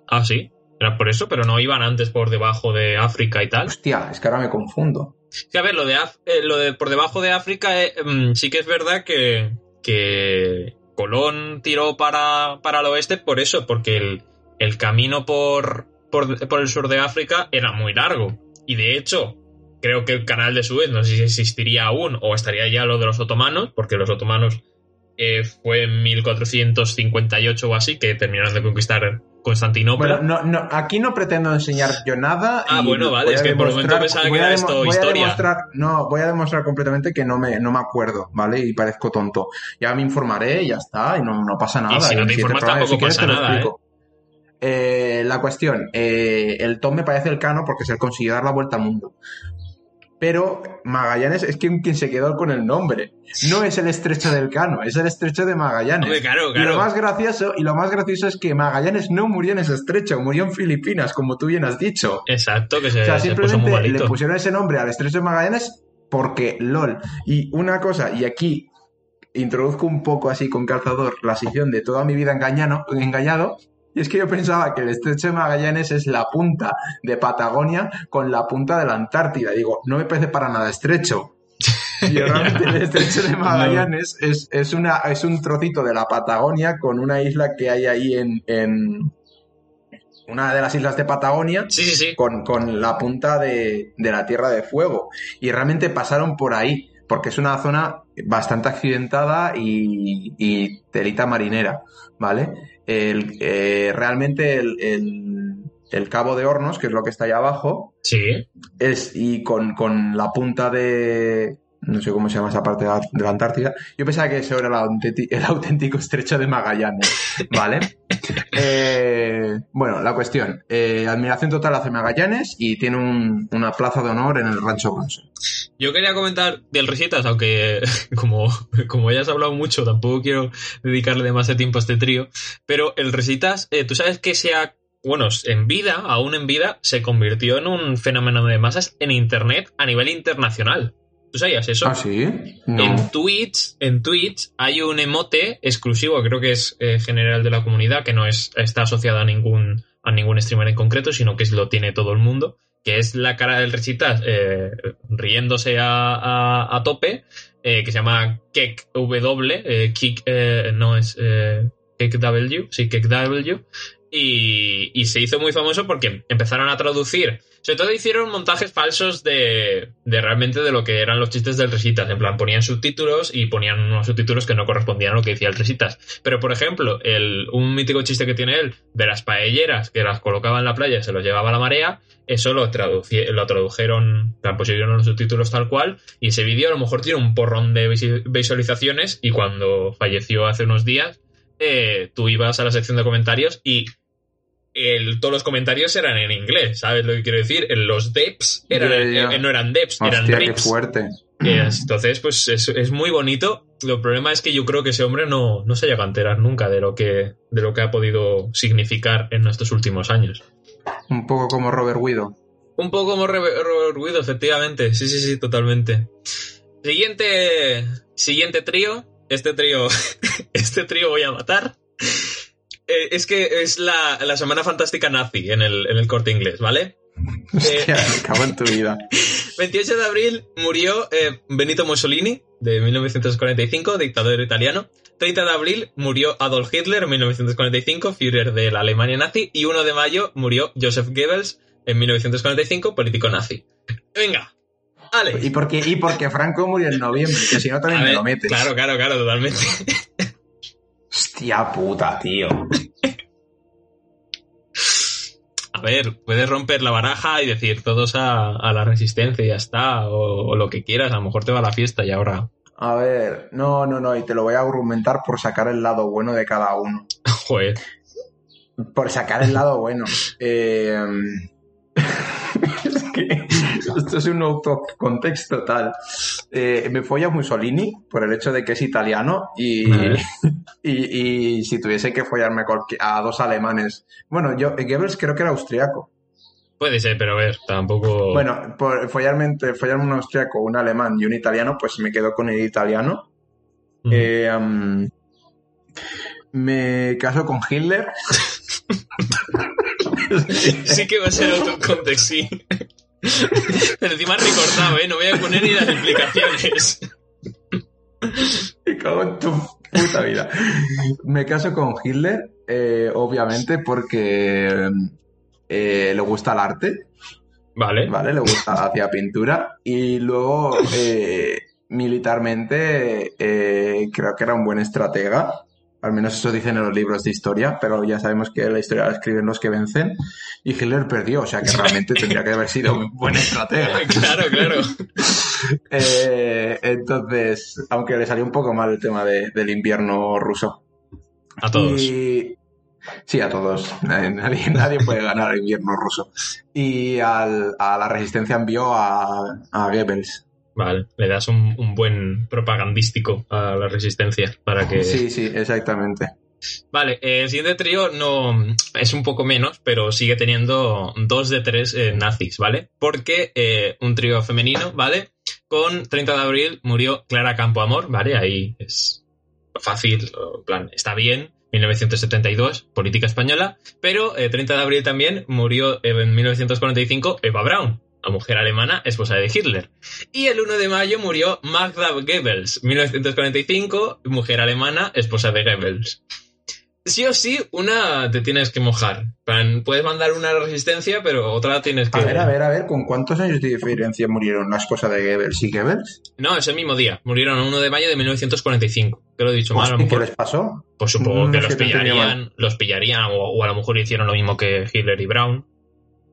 Ah, sí. Era por eso, pero no iban antes por debajo de África y tal. Hostia, es que ahora me confundo. Sí, a ver, lo de, eh, lo de por debajo de África eh, mm, sí que es verdad que, que Colón tiró para, para el oeste por eso, porque el, el camino por, por, por el sur de África era muy largo. Y de hecho, creo que el canal de Suez no sé si existiría aún o estaría ya lo de los otomanos, porque los otomanos eh, fue en 1458 o así que terminaron de conquistar Constantinopla. Bueno, no, no, aquí no pretendo enseñar yo nada. Ah, bueno, vale, es que por el momento pensaba que era esto historia. no, voy a demostrar completamente que no me, no me acuerdo, ¿vale? Y parezco tonto. Ya me informaré y ya está, y no, no pasa nada. Y si no te informas tampoco pasa nada, ¿eh? Eh, la cuestión, eh, el Tom me parece el cano porque se consiguió dar la vuelta al mundo. Pero Magallanes es quien, quien se quedó con el nombre. No es el estrecho del Cano, es el estrecho de Magallanes. Hombre, claro, claro. Y lo más gracioso, y lo más gracioso es que Magallanes no murió en ese estrecho, murió en Filipinas, como tú bien has dicho. Exacto, que se, o sea, se simplemente puso muy le pusieron ese nombre al estrecho de Magallanes porque LOL. Y una cosa, y aquí introduzco un poco así con calzador la sección de toda mi vida engañado, engañado y es que yo pensaba que el estrecho de Magallanes es la punta de Patagonia con la punta de la Antártida. Digo, no me parece para nada estrecho. Y realmente el estrecho de Magallanes no. es, es, una, es un trocito de la Patagonia con una isla que hay ahí en, en una de las islas de Patagonia sí, sí, sí. Con, con, la punta de, de la Tierra de Fuego. Y realmente pasaron por ahí porque es una zona bastante accidentada y, y telita marinera, ¿vale? El, eh, realmente el, el, el, Cabo de Hornos, que es lo que está ahí abajo, sí. es, y con, con la punta de, no sé cómo se llama esa parte de la, de la Antártida. Yo pensaba que eso era el auténtico, el auténtico estrecho de Magallanes, ¿vale? eh, bueno, la cuestión. Eh, admiración total hacia Magallanes y tiene un, una plaza de honor en el Rancho Bronson. Yo quería comentar del Risitas, aunque como, como ya has hablado mucho, tampoco quiero dedicarle demasiado tiempo a este trío, pero el Risitas, eh, tú sabes que se ha bueno, en vida, aún en vida, se convirtió en un fenómeno de masas en Internet a nivel internacional. ¿Tú sabías eso? ¿Ah, sí? No. En Twitch, en Twitch hay un emote exclusivo, creo que es eh, general de la comunidad, que no es, está asociado a ningún, a ningún streamer en concreto, sino que lo tiene todo el mundo, que es la cara del Rechitas eh, riéndose a, a, tope, eh, que se llama Kek W, Kik, no es Kek W, sí, Kek W, y, se hizo muy famoso porque empezaron a traducir. Sobre todo hicieron montajes falsos de, de, realmente de lo que eran los chistes del Resitas. En plan, ponían subtítulos y ponían unos subtítulos que no correspondían a lo que decía el Resitas. Pero, por ejemplo, el, un mítico chiste que tiene él de las paelleras que las colocaba en la playa y se los llevaba a la marea, eso lo, lo tradujeron, pusieron los subtítulos tal cual. Y ese vídeo a lo mejor tiene un porrón de visualizaciones. Y cuando falleció hace unos días, eh, tú ibas a la sección de comentarios y el, todos los comentarios eran en inglés, ¿sabes lo que quiero decir? Los deps eran, yeah, yeah. no eran deps, Hostia, eran qué rips. fuerte. Entonces, pues es, es, muy bonito. El problema es que yo creo que ese hombre no, no se llega a enterar nunca de lo, que, de lo que ha podido significar en estos últimos años. Un poco como Robert Guido. Un poco como Robert Guido, efectivamente. Sí, sí, sí, totalmente. Siguiente, siguiente trío. Este trío, este trío voy a matar. Eh, es que es la, la, semana fantástica nazi en el, en el corte inglés, ¿vale? Hostia, eh, me cago en tu vida. 28 de abril murió eh, Benito Mussolini, de 1945, dictador italiano. 30 de abril murió Adolf Hitler en 1945, Führer de la Alemania nazi. Y 1 de mayo murió Joseph Goebbels en 1945, político nazi. Venga, Ale. ¿Y por qué, y porque Franco murió en noviembre? Que si no también A me ver, lo metes. Claro, claro, claro, totalmente. Hostia puta, tío. A ver, puedes romper la baraja y decir todos a, a la resistencia y ya está, o, o lo que quieras, a lo mejor te va la fiesta y ahora. A ver, no, no, no, y te lo voy a argumentar por sacar el lado bueno de cada uno. Joder. Por sacar el lado bueno. Eh, es que esto es un autocontexto tal. Eh, me folla Mussolini por el hecho de que es italiano y, Vale. y, y si tuviese que follarme a, dos alemanes. Bueno, yo, Goebbels creo que era austriaco. Puede ser, pero a ver, tampoco. Bueno, por follarme, follarme un austriaco, un alemán y un italiano, pues me quedo con el italiano. Mm. Eh, me caso con Hitler. Sí que va a ser autocontext, sí. Pero encima has recortado, ¿eh? No voy a poner ni las explicaciones. Me cago en tu puta vida. Me caso con Hitler, eh, obviamente, porque eh, le gusta el arte, Vale. ¿vale? Le gusta hacia pintura. Y luego, eh, militarmente, eh, creo que era un buen estratega. Al menos eso dicen en los libros de historia, pero ya sabemos que la historia la escriben los que vencen. Y Hitler perdió, o sea que realmente tendría que haber sido un buen estratega. Claro, claro. Eh, entonces, aunque le salió un poco mal el tema de- del invierno ruso. A todos. Y- sí, a todos. Nadie, puede ganar el invierno ruso. Y al- a la resistencia envió a, a Goebbels. Vale. Le das un, un buen propagandístico a la resistencia para que. Sí, sí, exactamente. Vale, eh, el siguiente trío no es un poco menos, pero sigue teniendo dos de tres eh, nazis, ¿vale? Porque eh, un trío femenino, ¿vale? Con 30 de abril murió Clara Campoamor, ¿vale? Ahí es fácil, plan, está bien. 1972, política española. Pero eh, 30 de abril también murió en 1945 Eva Braun, la mujer alemana, esposa de Hitler. Y el 1 de mayo murió Magda Goebbels, 1945, mujer alemana, esposa de Goebbels sí o sí, una te tienes que mojar. Puedes mandar una la resistencia, pero otra tienes que. A ver, a ver, a ver, ¿con cuántos años de diferencia murieron las cosas de Goebbels y Goebbels? No, ese mismo día. Murieron el 1 de mayo de 1945. Que lo he dicho mal, ¿Y qué les pasó? Pues supongo No que es los que te entendía pillarían, los pillarían, o, o a lo mejor hicieron lo mismo que Hitler y Brown.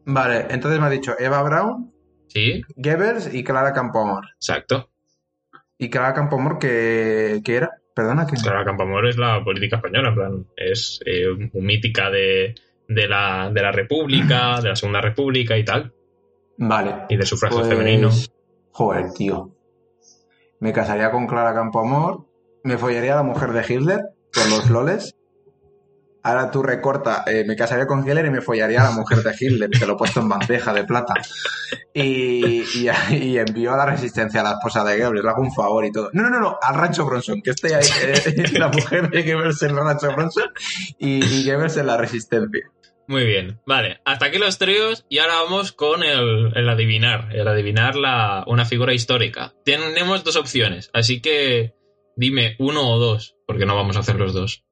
Vale, entonces me ha dicho Eva Braun, Sí, Goebbels y Clara Campoamor. exacto. ¿Y Clara Campoamor qué, qué era? Perdona, que Clara Campoamor es la política española, en plan, es eh, un mítica de, de, la, de la República, de la Segunda República y tal, Vale. y de sufragio Pues, femenino. Joder, tío. Me casaría con Clara Campoamor. Me follaría a la mujer de Hitler por los loles. Ahora tú recorta, eh, me casaría con Hitler y me follaría a la mujer de Hitler. Te lo he puesto en bandeja de plata. Y, y, y envió a la resistencia a la esposa de Goebbels. Le hago un favor y todo. No, no, no, no, al Rancho Bronson. Que esté ahí eh, la mujer de Goebbels en el Rancho Bronson y, y Goebbels en la resistencia. Muy bien, vale. Hasta aquí los tríos y ahora vamos con el, el adivinar. El adivinar la, una figura histórica. Tenemos dos opciones, así que dime uno o dos, porque no vamos a hacer los dos.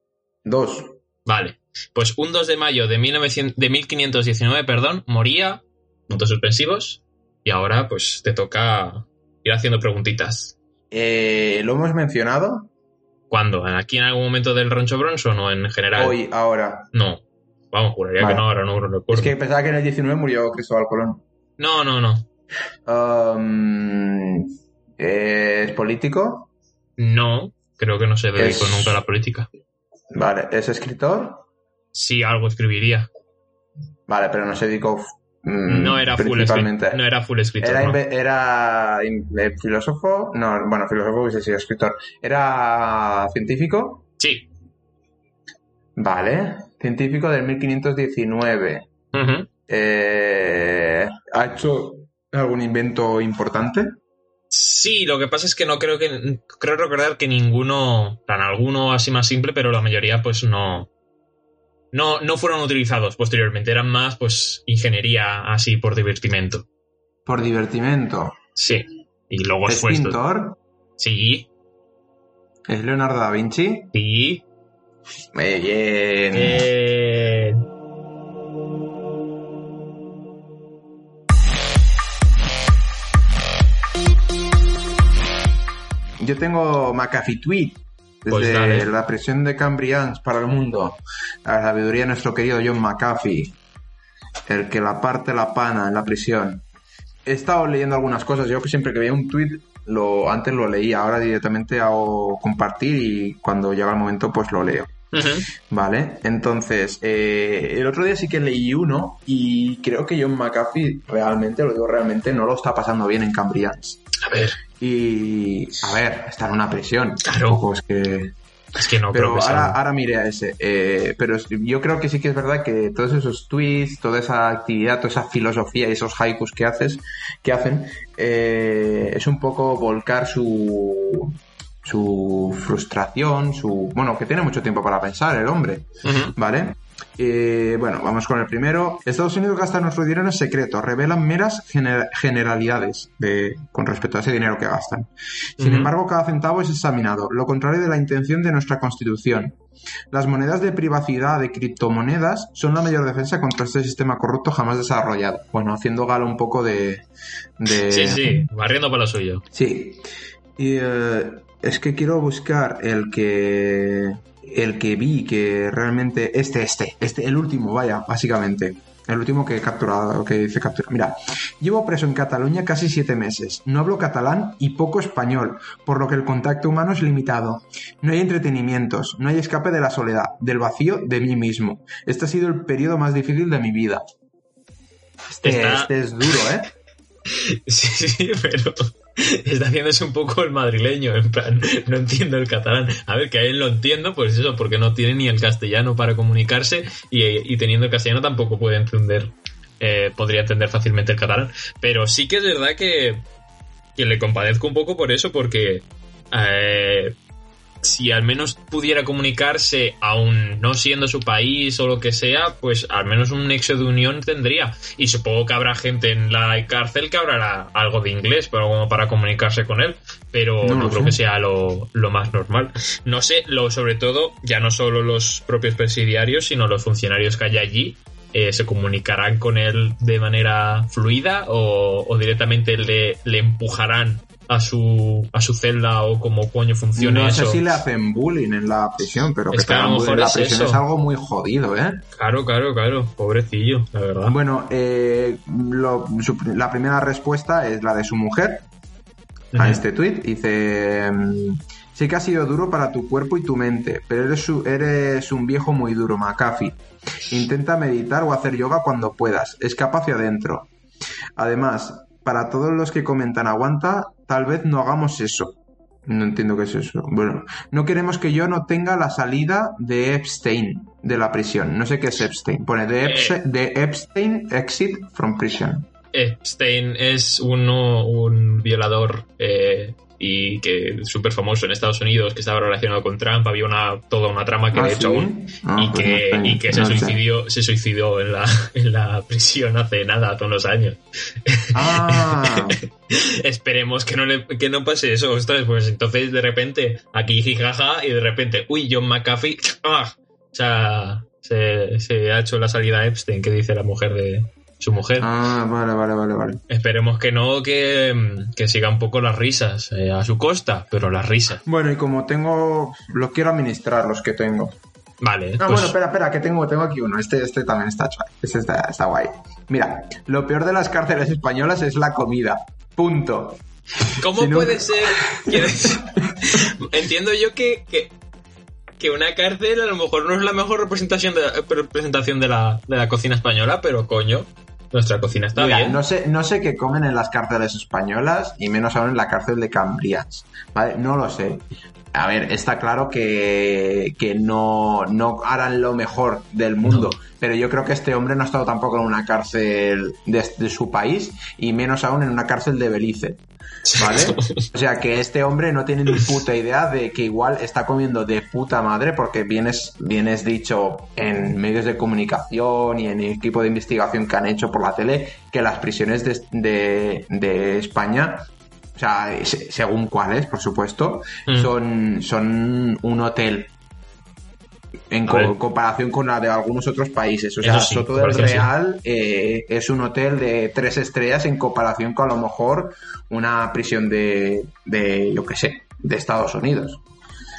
Dos. Vale. Pues un 2 de mayo de, 1900 de 1519, perdón, moría, puntos suspensivos, y ahora pues te toca ir haciendo preguntitas. Eh, ¿Lo hemos mencionado? ¿Cuándo? ¿Aquí en algún momento del Rancho Bronson o en general? Hoy, ahora. No. Vamos, juraría Vale. que no, ahora no lo recuerdo. Es que pensaba que en el 19 murió Cristóbal Colón. No, no, no. Um, ¿Es político? No, creo que no se dedicó Es- nunca a la política. Vale. ¿Es escritor? Sí, algo escribiría. Vale, pero no se dedicó mm, No era full escritor. No era full escritor. ¿Era, no. era eh, filósofo? No, bueno, filósofo hubiese sido escritor. ¿Era científico? Sí. Vale. Científico del 1519. Ujú. Eh, ¿Ha hecho algún invento importante? Sí, lo que pasa es que no creo que. Creo recordar que ninguno. Plan, alguno así más simple, pero la mayoría, pues no. No, no fueron utilizados posteriormente. Eran más, pues, ingeniería así por divertimento. Por divertimento. Sí. Y luego ¿Es fue esto- pintor? Sí, ¿Es Leonardo da Vinci? sí. Muy bien. Eh, Yo tengo McAfee Tweet. Desde Pues la prisión de Cambrians para el mundo. La sabiduría de nuestro querido John McAfee. El que la parte la pana en la prisión. He estado leyendo algunas cosas. Yo que siempre que veía un tweet, lo, antes lo leía. Ahora directamente hago compartir y cuando llega el momento pues lo leo. Vale, entonces, eh, el otro día sí que leí uno y creo que John McAfee realmente, lo digo realmente, no lo está pasando bien en Cambrians. A ver, Y, a ver, está en una prisión. Claro. Es que... es que no creo Pero sea. ahora, ahora miré a ese. Eh, pero yo creo que sí que es verdad que todos esos tweets, toda esa actividad, toda esa filosofía y esos haikus que haces, que hacen, eh, es un poco volcar su su frustración, su bueno, que tiene mucho tiempo para pensar el hombre. ¿vale? Eh, bueno, vamos con el primero. Estados Unidos gasta nuestro dinero en secreto, revelan meras gener- generalidades de, con respecto a ese dinero que gastan. Sin embargo, cada centavo es examinado, lo contrario de la intención de nuestra Constitución. Las monedas de privacidad de criptomonedas son la mayor defensa contra este sistema corrupto jamás desarrollado. Bueno, haciendo gala un poco de... de- Sí, sí, barriendo para lo suyo. Sí. Y eh, es que quiero buscar el que el que vi que realmente este este este el último vaya básicamente. El último que he capturado que hice captura mira llevo preso en Cataluña casi siete meses. No hablo catalán y poco español por lo que el contacto humano es limitado. No hay entretenimientos no hay escape de la soledad del vacío de mí mismo. Este ha sido el periodo más difícil de mi vida. Este, Está- este es duro eh Sí, sí, pero está haciéndose un poco el madrileño, en plan, no entiendo el catalán. A ver, que a él lo entiendo, pues eso, porque no tiene ni el castellano para comunicarse y, y teniendo el castellano tampoco puede entender, eh, podría entender fácilmente el catalán. Pero sí que es verdad que, que le compadezco un poco por eso, porque eh, si al menos pudiera comunicarse, aún no siendo su país o lo que sea, pues al menos un nexo de unión tendría. Y supongo que habrá gente en la cárcel que hablará algo de inglés, pero como para comunicarse con él. Pero No creo sé. que sea lo, lo más normal. No sé, lo sobre todo, ya no solo los propios presidiarios, sino los funcionarios que hay allí. eh, se comunicarán con él de manera fluida o, o directamente le, le empujarán a su a su celda o como coño funcione No sé eso. si le hacen bullying en la prisión, pero Es que que te a lo hagan bullying mejor en la prisión eso. es algo muy jodido, ¿eh? Claro, claro, claro. Pobrecillo, la verdad. Bueno, eh, lo- su- la primera respuesta es la de su mujer a este tuit. Dice, mm, sé que ha sido duro para tu cuerpo y tu mente, pero eres, eres un viejo muy duro, McAfee. Intenta meditar o hacer yoga cuando puedas. Escapa hacia adentro. Además, para todos los que comentan aguanta, tal vez no hagamos eso. No entiendo qué es eso. Bueno, no queremos que yo no tenga la salida de Epstein de la prisión. No sé qué es Epstein. Pone de, Epse- de Epstein exit from prison. Epstein es uno, un violador eh, y que es súper famoso en Estados Unidos, que estaba relacionado con Trump. Había una, toda una trama que Ah, de hecho ¿sí? aún Ah, y, pues que, no sé, y que se no sé. se suicidó en la, en la prisión hace nada, hace unos años. Ah, Esperemos que no le, que no pase eso, ostras, pues entonces de repente aquí jijaja y de repente, uy, John McAfee, ¡ah! o sea, se, se ha hecho la salida a Epstein, que dice la mujer de su mujer. ah, vale, vale, vale, vale. Esperemos que no, que, que siga un poco las risas, eh, a su costa, pero las risas. Bueno, y como tengo, los quiero administrar, los que tengo. Vale, Ah, pues, bueno, espera, espera, que tengo, tengo aquí uno. Este, este también está chulo. Este está, está guay. Mira, lo peor de las cárceles españolas es la comida. Punto. ¿cómo si no- puede ser? Entiendo yo que, que, que una cárcel a lo mejor no es la mejor representación de, representación de, la, de la cocina española, pero coño, nuestra cocina está Mira, bien. no sé, no sé qué comen en las cárceles españolas y menos aún en la cárcel de Cambrians. ¿Vale? No lo sé. a ver, está claro que, que no, no harán lo mejor del mundo, pero yo creo que este hombre no ha estado tampoco en una cárcel de, de su país y menos aún en una cárcel de Belice. ¿Vale? O sea que este hombre no tiene ni puta idea de que igual está comiendo de puta madre porque vienes, vienes dicho en medios de comunicación y en el equipo de investigación que han hecho por la tele que las prisiones de, de, de España o sea, se- según cuáles, por supuesto, Mm. son, son un hotel en co- comparación con la de algunos otros países. O sea, Eso sí, Soto del sí. Real eh, es un hotel de tres estrellas en comparación con a lo mejor una prisión de, de yo qué sé, de Estados Unidos.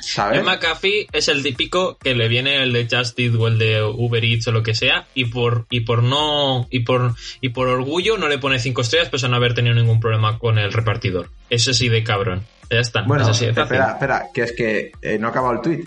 ¿Sabes? El McAfee es el típico que le viene el de Just Eat o el de Uber Eats o lo que sea y por y por no y por y por orgullo no le pone cinco estrellas pese a no haber tenido ningún problema con el repartidor. Eso sí de cabrón. Ya está. Bueno, es así de fácil. espera, espera, que es que eh, no ha acabado el tweet.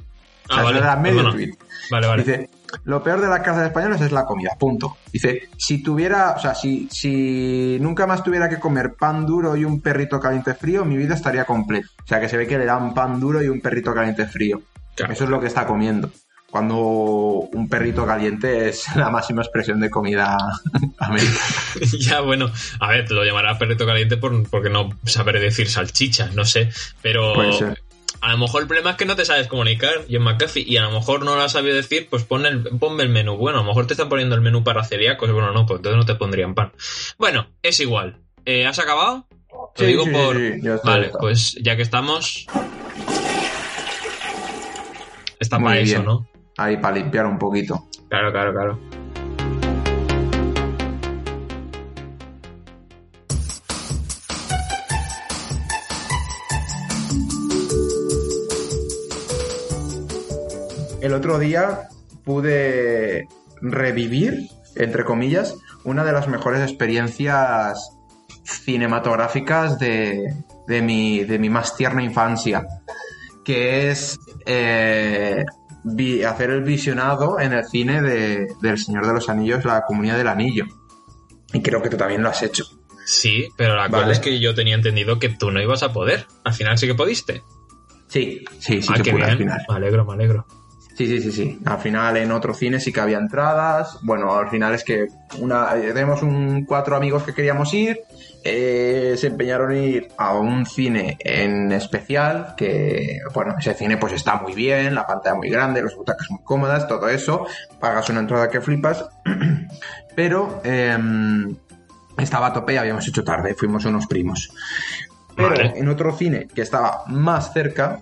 Ah, vale, era medio perdona. tweet. Vale, vale. Dice, lo peor de la cárcel española es la comida, punto. Dice, si tuviera, o sea, si, si nunca más tuviera que comer pan duro y un perrito caliente frío, mi vida estaría completa. O sea, que se ve que le dan pan duro y un perrito caliente frío. Claro. Eso es lo que está comiendo. Cuando un perrito caliente es la máxima expresión de comida americana. ya, bueno, a ver, te lo llamará perrito caliente por, porque no sabré decir salchicha, no sé, pero Puede ser. A lo mejor el problema es que no te sabes comunicar, en McAfee, y a lo mejor no lo has sabido decir, pues pon el, ponme el menú. Bueno, a lo mejor te están poniendo el menú para celíacos, bueno, no, pues entonces no te pondrían pan. Bueno, es igual. Eh, ¿Has acabado? Te Sí, digo sí, por... sí, vale, está. pues ya que estamos... Está Muy para eso, bien. ¿no? Ahí, para limpiar un poquito. Claro, claro, claro. El otro día pude revivir, entre comillas, una de las mejores experiencias cinematográficas de, de mi, de mi más tierna infancia, que es eh, vi- hacer el visionado en el cine de, del Señor de los Anillos, la Comunidad del Anillo. Y creo que tú también lo has hecho. Sí, pero la cosa Vale. es que yo tenía entendido que tú no ibas a poder. Al final sí que pudiste. Sí, sí, sí ah, que qué pude bien. al final. Me alegro, me alegro. Sí, sí, sí, sí. Al final en otro cine sí que había entradas. Bueno, al final es que una, tenemos un cuatro amigos que queríamos ir. eh, se empeñaron en ir a un cine en especial. Que, bueno, ese cine pues está muy bien, la pantalla muy grande, las butacas muy cómodas, todo eso. Pagas una entrada que flipas. Pero em, estaba a tope y habíamos hecho tarde. Fuimos unos primos. Pero Vale. en otro cine que estaba más cerca,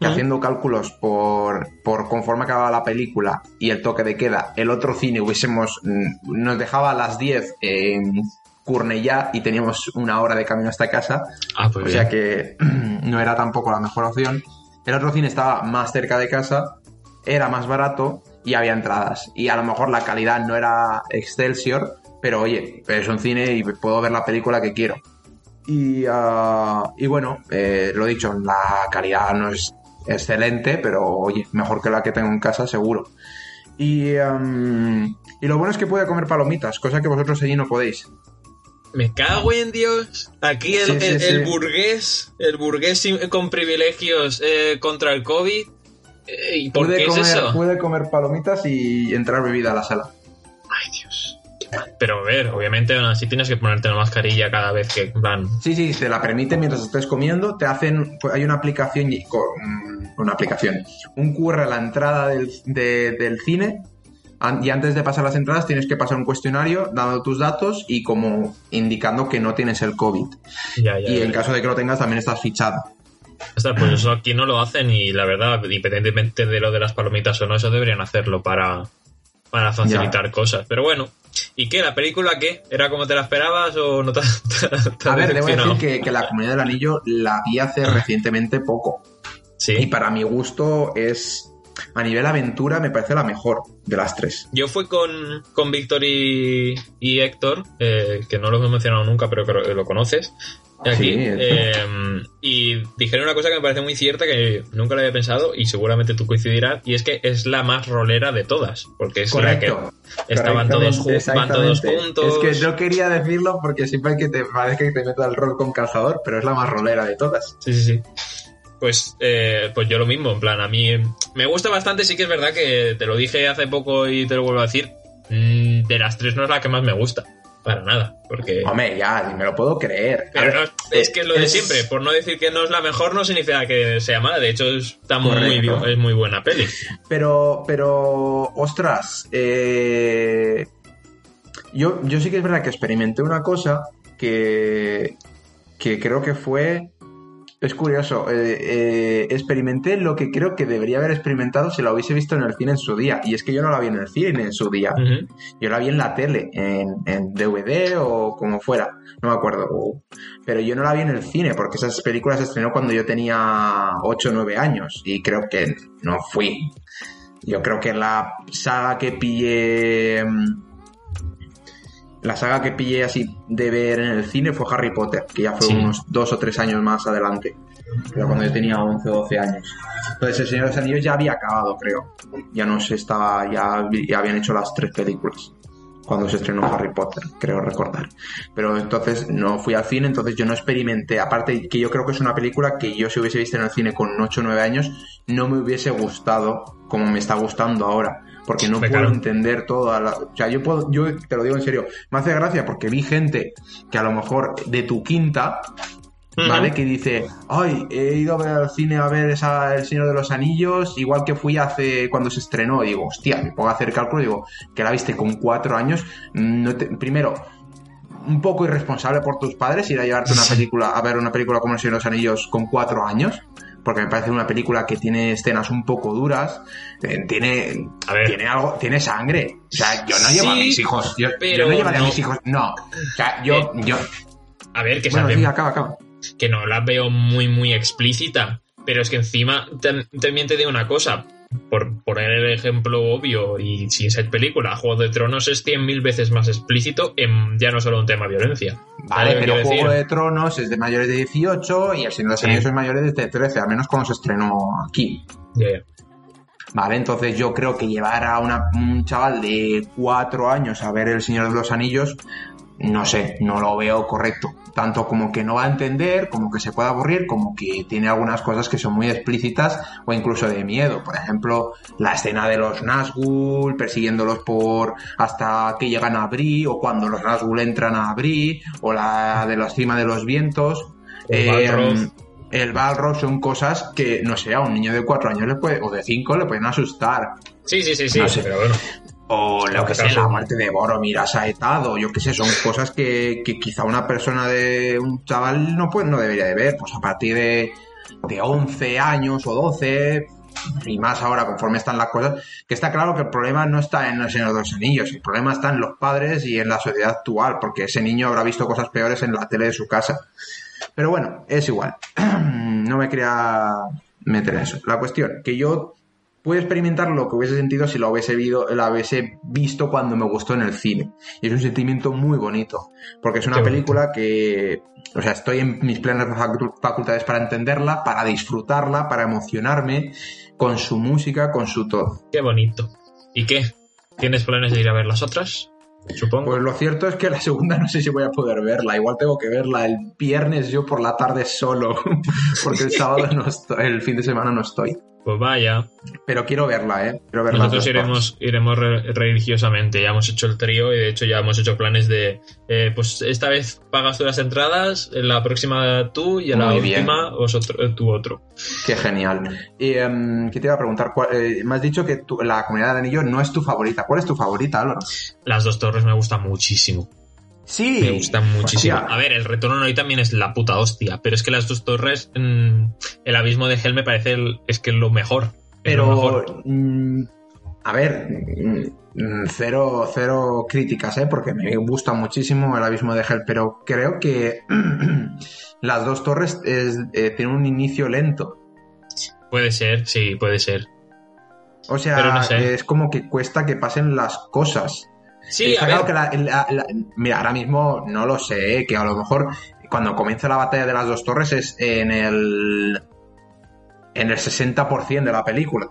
que haciendo cálculos por, por conforme acababa la película y el toque de queda, el otro cine hubiésemos, mm, nos dejaba a las 10 en Cornellá y teníamos una hora de camino hasta casa, Ah, pues o bien. sea que no era tampoco la mejor opción. El otro cine estaba más cerca de casa, era más barato y había entradas. Y a lo mejor la calidad no era Excelsior, pero oye, es un cine y puedo ver la película que quiero. Y, ah, y bueno, eh, lo dicho, la calidad no es excelente, pero oye, mejor que la que tengo en casa, seguro. Y, am, y lo bueno es que puede comer palomitas, cosa que vosotros allí no podéis. Me cago en Dios. Aquí el, Sí, sí, el- sí. burgués, el burgués con privilegios eh, contra el COVID. Eh, ¿Y por puede qué comer, es eso? Puede comer palomitas y entrar bebida a la sala. Ay, Dios. Pero a ver, obviamente aún así tienes que ponerte la mascarilla cada vez que van. Sí, sí, te la permite mientras estés comiendo. Te hacen, pues, hay una aplicación, con- una aplicación, un QR a la entrada del, de- del cine. Y antes de pasar las entradas tienes que pasar un cuestionario dando tus datos y como indicando que no tienes el COVID. Ya, ya. Y ya. en caso de que lo tengas también estás fichado. Pues eso aquí no lo hacen y la verdad, independientemente de lo de las palomitas o no, eso deberían hacerlo para, para facilitar cosas. Pero bueno, ¿y qué? ¿La película qué? ¿Era como te la esperabas o no te, te- te A ver, debo decir que, que la Comunidad del Anillo la vi hace recientemente poco. Y Sí. para mi gusto es, a nivel aventura, me parece la mejor de las tres. Yo fui con, con Víctor y, y Héctor, eh, que no los he mencionado nunca, pero creo que lo conoces. Aquí, Sí. eh, y dijeron una cosa que me parece muy cierta que nunca lo había pensado y seguramente tú coincidirás, y es que es la más rolera de todas, porque es la que estaban todos, van todos juntos. Es que no quería decirlo porque siempre que te parece que te meto al rol con calzador, pero es la más rolera de todas. Sí, sí, sí. pues, eh, pues yo lo mismo, en plan, a mí me gusta bastante, sí que es verdad que te lo dije hace poco y te lo vuelvo a decir, mm, de las tres no es la que más me gusta. Para nada, porque... Hombre, ya, me lo puedo creer. Pero no, es que es lo de siempre, por no decir que no es la mejor no significa que sea mala, de hecho está muy, Correcto. es muy buena peli. Pero, pero, ostras, eh, yo, yo sí que es verdad que experimenté una cosa que, que creo que fue... Es curioso, eh, eh, experimenté lo que creo que debería haber experimentado si la hubiese visto en el cine en su día. Y es que yo no la vi en el cine en su día. Yo la vi en la tele, en, en DVD o como fuera, no me acuerdo. Pero yo no la vi en el cine porque esas películas se estrenó cuando yo tenía 8 o 9 años y creo que no fui. Yo creo que la saga que pillé... La saga que pillé así de ver en el cine fue Harry Potter, que ya fue Sí. unos dos o tres años más adelante. Pero cuando yo tenía 11 o 12 años. Entonces el Señor de los Anillos ya había acabado, creo. Ya no se estaba, ya, ya habían hecho las tres películas. Cuando se estrenó Harry Potter, creo recordar. Pero entonces no fui al cine, entonces yo no experimenté. Aparte que yo creo que es una película que yo si hubiese visto en el cine con 8 o 9 años, no me hubiese gustado como me está gustando ahora. Porque no Hombre, puedo entender toda la... O sea, yo puedo, yo te lo digo en serio, me hace gracia porque vi gente que a lo mejor de tu quinta ¿vale? Que dice, ay, he ido a ver al cine a ver esa El Señor de los Anillos, igual que fui hace cuando se estrenó. Y digo, hostia, me pongo a hacer cálculo y digo, que la viste con cuatro años. no te- primero, un poco irresponsable por tus padres ir a llevarte una película, a ver una película como El Señor de los Anillos con cuatro años. Porque me parece una película que tiene escenas un poco duras, eh, tiene, A ver. tiene algo, tiene sangre. O sea, yo no llevo a mis hijos, yo, no llevaré a mis hijos, no. O sea, yo, yo, A ver, que bueno, sí, acaba, acaba. que no la veo muy, muy explícita, pero es que encima tam- también te digo una cosa, por poner el ejemplo obvio y sin ser película, Juego de Tronos es 100.000 veces más explícito en ya no solo un tema violencia. Vale, ¿Sabes lo que pero Juego decir? de Tronos es de mayores de 18 y El Señor de los. Anillos es mayores de 13, al menos cuando se estrenó aquí. Vale, entonces yo creo que llevar a una- un chaval de 4 años a ver El Señor de los Anillos, no sé, no lo veo correcto. Tanto como que no va a entender, como que se puede aburrir, como que tiene algunas cosas que son muy explícitas o incluso de miedo. Por ejemplo, la escena de los Nazgûl persiguiéndolos por hasta que llegan a Bri, o cuando los Nazgûl entran a Bri, o la de la cima de los vientos. El Balrog. el Balrog son cosas que, no sé, a un niño de 4 años le puede, o de 5 le pueden asustar. Sí, sí, sí, sí, No sé. pero bueno. O lo que sé, la muerte de Boromir asaetado, yo qué sé, son cosas que, que quizá una persona de un chaval no, puede, no debería de ver, pues a partir de, de 11 años o 12, y más ahora conforme están las cosas, que está claro que el problema no está en el Señor de los Anillos, el problema está en los padres y en la sociedad actual, porque ese niño habrá visto cosas peores en la tele de su casa. Pero bueno, es igual. no me quería meter en eso. La cuestión, que yo pude experimentar lo que hubiese sentido si la hubiese, visto, la hubiese visto cuando me gustó en el cine. Y es un sentimiento muy bonito, porque es una Qué bonito. película que, o sea, estoy en mis plenas facu- facultades para entenderla, para disfrutarla, para emocionarme con su música, con su todo. Qué bonito. ¿Y qué? ¿Tienes planes de ir a ver las otras? Supongo. Pues lo cierto es que la segunda no sé si voy a poder verla. Igual tengo que verla el viernes yo por la tarde solo, porque el sábado no estoy, el fin de semana no estoy. Pues vaya. Pero quiero verla, ¿eh? Quiero verla. Nosotros iremos, iremos re- religiosamente. Ya hemos hecho el trío y de hecho ya hemos hecho planes de. eh, pues esta vez pagas tú las entradas, en la próxima tú y en la bien. última vosotros, eh, tú otro. Qué genial. Y, em, ¿Qué te iba a preguntar? ¿Cuál- eh, me has dicho que tu- la comunidad de anillo no es tu favorita. ¿Cuál es tu favorita, Álvaro? Las dos torres me gustan muchísimo. Sí. Me gustan muchísimo. Hostia. A ver, el retorno hoy también es la puta hostia, pero es que las dos torres, mm, el abismo de Hell me parece el- es que es lo mejor. Lo Pero, mejor. mm, a ver, mm, cero, cero críticas, ¿eh? Porque me gusta muchísimo el abismo de Hell, pero creo que las dos torres es- eh, tienen un inicio lento. Puede ser, sí, puede ser. O sea, Pero no sé. es como que cuesta que pasen las cosas. Sí, a ver. que la- la- la- mira, ahora mismo no lo sé, ¿eh? que a lo mejor cuando comienza la batalla de las dos torres es en el en el 60% de la película.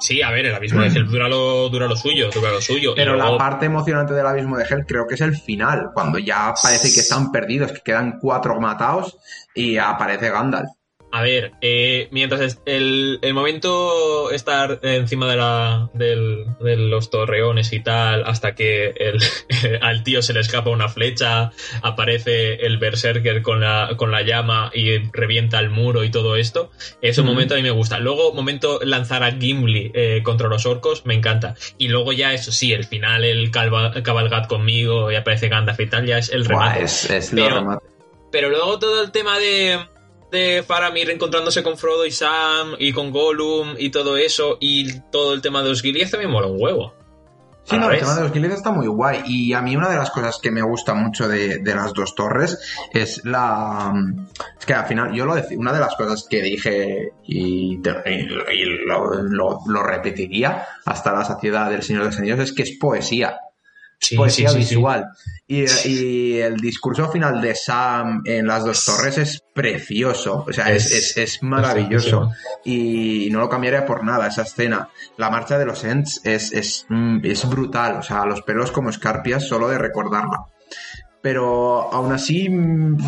Sí, a ver, el abismo de Hell dura lo, dura lo suyo, dura lo suyo. Pero luego- la parte emocionante del abismo de Hell creo que es el final, cuando ya parece que están perdidos, que quedan cuatro matados y aparece Gandalf. A ver, eh, mientras es- el, el momento estar encima de, la, del- de los torreones y tal, hasta que el, al tío se le escapa una flecha, aparece el berserker con la, con la llama y revienta el muro y todo esto, ese Ujú. momento a mí me gusta. Luego, momento lanzar a Gimli eh, contra los orcos, me encanta. Y luego ya, eso sí, el final, el calva- cabalgad conmigo y aparece Gandalf y tal, ya es el Buah, remate. es, es lo remate. Pero luego todo el tema de, de Faramir encontrándose con Frodo y Sam y con Gollum y todo eso y todo el tema de los Gilead también mola un huevo. Sí, no, el tema de los guildes está muy guay. Y a mí una de las cosas que me gusta mucho de, de las dos torres es la... Es que al final, yo lo decía, una de las cosas que dije y, te- y- y lo, lo- lo repetiría hasta la saciedad del Señor de los Anillos es que es poesía. Sí, poesía sí, visual. Y, y el discurso final de Sam en las dos torres es precioso. O sea, es, Es- maravilloso. Y no lo cambiaría por nada, esa escena. La marcha de los Ents es, es, mm, es brutal. O sea, los pelos como escarpias solo de recordarla. Pero aún así, mm,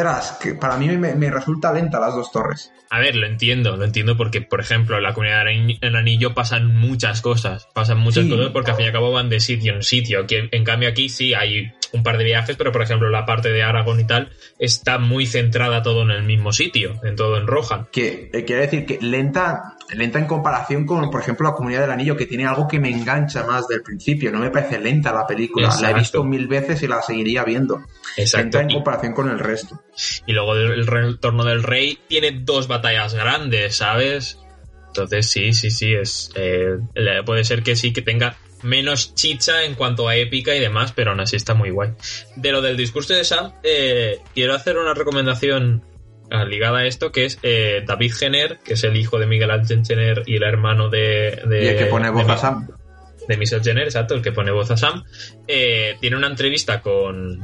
ostras, que para mí me, me resulta lenta las dos torres. A ver, lo entiendo, lo entiendo porque, por ejemplo, en la comunidad del anillo pasan muchas cosas. Pasan muchas Sí. cosas porque al fin y al cabo van de sitio en sitio. Que en cambio aquí sí hay un par de viajes, pero por ejemplo la parte de Aragón y tal está muy centrada todo en el mismo sitio, en todo en Rohan. Que eh, quiere decir que lenta, lenta en comparación con, por ejemplo, la comunidad del anillo, que tiene algo que me engancha más del principio. No me parece lenta la película. La he visto mil veces y la seguiría viendo. Exacto. Lenta en comparación con el resto. Y luego el, retorno del rey tiene dos batallas grandes, ¿sabes? Entonces sí, sí, sí, es eh, puede ser que sí que tenga menos chicha en cuanto a épica y demás, pero aún así está muy guay. De lo del discurso de Sam, eh, quiero hacer una recomendación ah, ligada a esto, que es eh, David Jenner, que es el hijo de Miguel Ángel Jenner y el hermano de... de y el que pone voz a Sam. de Michelle Jenner, exacto, el que pone voz a Sam, eh, tiene una entrevista con...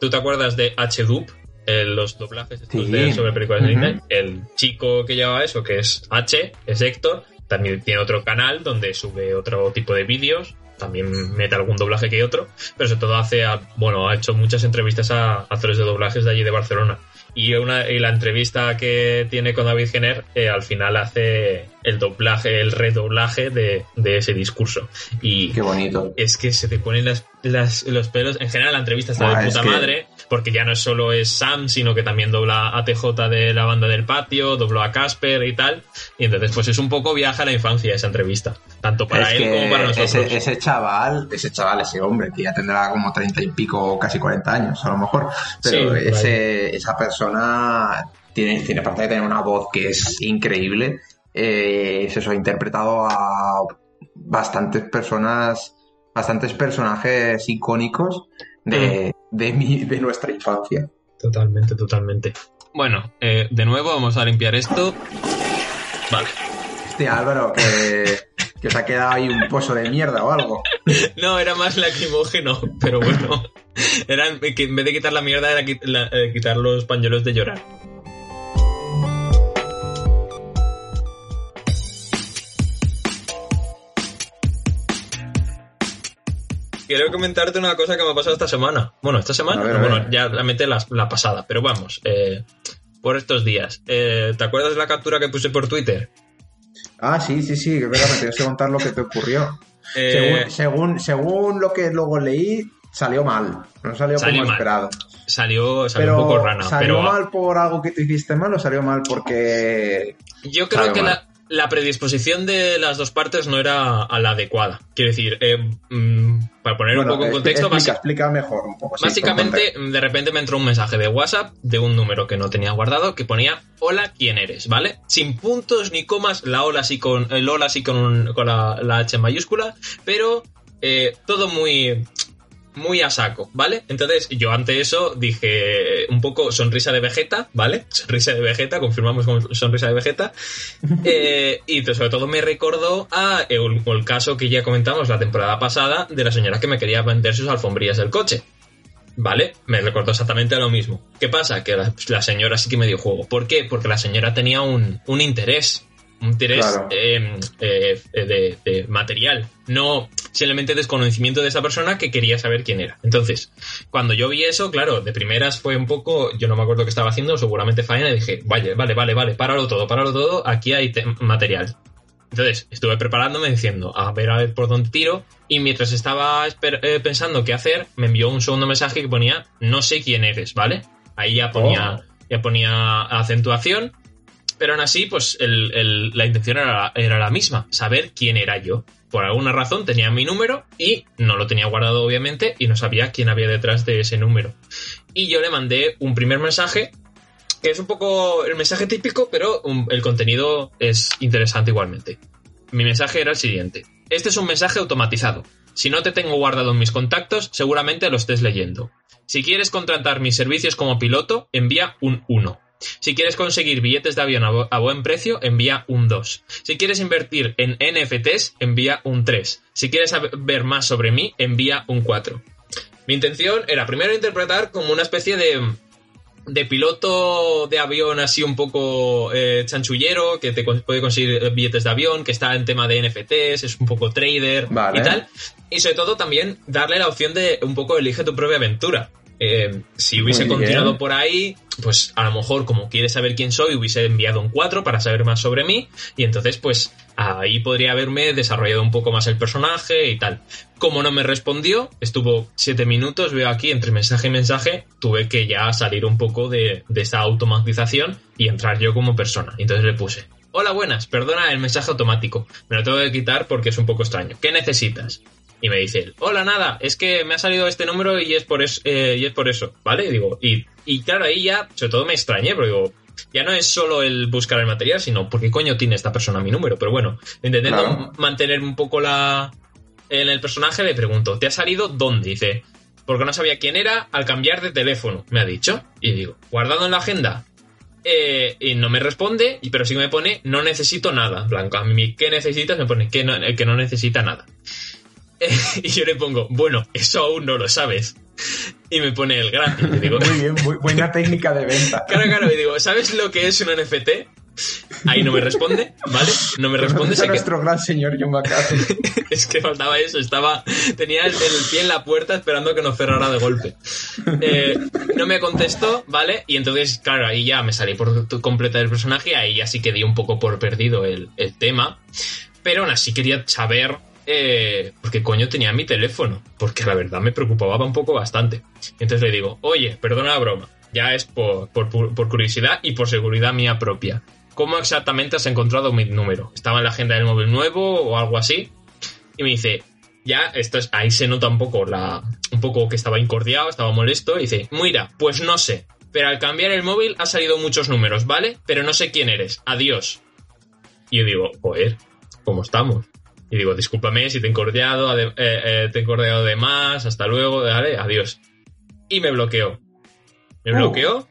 ¿Tú te acuerdas de H-Dub? Eh, los doblajes estos Sí. de sobre películas de. Disney. El chico que lleva eso, que es H, es Héctor, también tiene otro canal donde sube otro tipo de vídeos, también mete algún doblaje que otro, pero sobre todo hace, a- bueno, ha hecho muchas entrevistas a actores de doblajes de allí de Barcelona. Y, una, y la entrevista que tiene con David Jenner, eh, al final hace el doblaje, el redoblaje de, de ese discurso. Y Qué bonito. es que se te ponen las, las- los pelos. En general, la entrevista está de es puta que- madre, porque ya no solo es Sam, sino que también dobla a TJ de la banda del patio, dobló a Casper y tal. Y entonces, pues es un poco viaje a la infancia esa entrevista, tanto para es él como para nosotros. ese, ese chaval, ese chaval, ese hombre, que ya tendrá como treinta y pico, casi 40 años, a lo mejor. Pero Sí, esa persona tiene, tiene aparte de tener una voz que es increíble. Eh, es eso, ha interpretado a bastantes personas, bastantes personajes icónicos de, de, mi, de nuestra infancia. Totalmente, totalmente. Bueno, eh, de nuevo vamos a limpiar esto. Vale. Este Álvaro, que, que os ha quedado ahí un pozo de mierda o algo. No, era más lacrimógeno, pero bueno. Era que en vez de quitar la mierda, era eh, quitar los pañuelos de llorar. Quiero comentarte una cosa que me ha pasado esta semana. Bueno, esta semana, ver, bueno, ya la metí la, la pasada, pero vamos, eh, por estos días. Eh, ¿Te acuerdas de la captura que puse por Twitter? Ah, sí, sí, sí, que es verdad, me tienes que contar lo que te ocurrió. Eh, según, según, según lo que luego leí, salió mal. No salió, Salió como mal. esperado. salió salió Pero un poco rana, ¿salió pero mal por algo que tú hiciste mal o salió mal porque... Yo creo que mal. la, la predisposición de las dos partes no era a la adecuada. Quiero decir, eh, mm, para poner Bueno, un poco en contexto, explica, basi- explica mejor un poco. sí, básicamente de repente me entró un mensaje de WhatsApp de un número que no tenía guardado que ponía hola, ¿quién eres? ¿Vale? Sin puntos ni comas, la hola sí con, el hola sí con, un- con la, la H mayúscula, pero eh, todo muy muy a saco, ¿vale? Entonces yo ante eso dije un poco sonrisa de Vegeta, ¿vale? Sonrisa de Vegeta, confirmamos con sonrisa de Vegeta. Eh, y sobre todo me recordó a el, el caso que ya comentamos la temporada pasada de la señora que me quería vender sus alfombrillas del coche. ¿Vale? Me recordó exactamente lo mismo. ¿Qué pasa? Que la, la señora sí que me dio juego. ¿Por qué? Porque la señora tenía un, un interés. Un interés Claro. eh, eh, de, de material, no simplemente desconocimiento de esa persona que quería saber quién era. Entonces, cuando yo vi eso, claro, de primeras fue un poco, yo no me acuerdo qué estaba haciendo, seguramente faena, y dije, vale, vale, vale, vale, páralo todo, páralo todo, aquí hay te- material. Entonces, estuve preparándome diciendo, a ver, a ver por dónde tiro, y mientras estaba eh, pensando qué hacer, me envió un segundo mensaje que ponía, no sé quién eres, ¿vale? Ahí ya ponía, Oh. ya ponía acentuación, pero aún así, pues el- la intención era, la misma, saber quién era yo. Por alguna razón tenía mi número y no lo tenía guardado, obviamente, y no sabía quién había detrás de ese número. Y yo le mandé un primer mensaje, que es un poco el mensaje típico, pero el contenido es interesante igualmente. Mi mensaje era el siguiente. Este es un mensaje automatizado. Si no te tengo guardado en mis contactos, seguramente lo estés leyendo. Si quieres contratar mis servicios como piloto, envía un 1. Si quieres conseguir billetes de avión a, bu- a buen precio, envía un 2. Si quieres invertir en NFTs, envía un 3. Si quieres ver más sobre mí, envía un 4. Mi intención era primero interpretar como una especie de, de piloto de avión así un poco eh, chanchullero, que te con- puede conseguir eh, billetes de avión, que está en tema de NFTs, es un poco trader Vale. y tal. Y sobre todo también darle la opción de un poco elige tu propia aventura. Eh, si hubiese Muy bien. continuado por ahí, pues a lo mejor como quieres saber quién soy, hubiese enviado un 4 para saber más sobre mí y entonces pues ahí podría haberme desarrollado un poco más el personaje y tal. Como no me respondió, estuvo 7 minutos, veo aquí entre mensaje y mensaje, tuve que ya salir un poco de, de esa automatización y entrar yo como persona. Entonces le puse, hola buenas, perdona el mensaje automático, me lo tengo que quitar porque es un poco extraño. ¿Qué necesitas? Y me dice hola, nada, es que me ha salido este número y es por, es- eh, y es por eso, ¿vale? Y digo, y, y claro, ahí ya, sobre todo me extrañé, porque digo, ya no es solo el buscar el material, sino por qué coño tiene esta persona mi número. Pero bueno, intentando Claro. mantener un poco la... En el personaje le pregunto, ¿te ha salido dónde? Dice, porque no sabía quién era al cambiar de teléfono, me ha dicho. Y digo, guardado en la agenda. Eh, y no me responde, pero sí que me pone, no necesito nada. Blanco, a mí, ¿qué necesitas? Me pone que no, eh, que no necesita nada. y yo le pongo, bueno, eso aún no lo sabes. Y me pone el gratis. Y digo, Muy bien, muy buena técnica de venta. Claro, claro, y digo, ¿sabes lo que es un NFT? Ahí no me responde, ¿vale? No me responde, que, nuestro gran señor John McCarthy. es que faltaba eso, estaba, tenía el, el pie en la puerta esperando que nos cerrara de golpe. Eh, no me contestó, ¿vale? Y entonces, claro, ahí ya me salí por completa del personaje, ahí ya sí que di un poco por perdido el, el tema, pero aún así quería saber eh, por qué coño tenía mi teléfono, porque la verdad me preocupaba un poco bastante. Entonces le digo, oye, perdona la broma, ya es por curiosidad y por seguridad mía propia. ¿Cómo exactamente has encontrado mi número? ¿Estaba en la agenda del móvil nuevo o algo así? Y me dice, ya, esto es, ahí se nota un poco la, un poco que estaba incordiado, estaba molesto, y dice, mira, pues no sé, pero al cambiar el móvil ha salido muchos números, ¿vale? Pero no sé quién eres, adiós. Y yo digo, joder, ¿cómo estamos? Y digo, discúlpame si te he incordiado, ade- eh, eh, te he incordiado de más, hasta luego, vale, adiós. Y me bloqueó. Me Uh. bloqueó.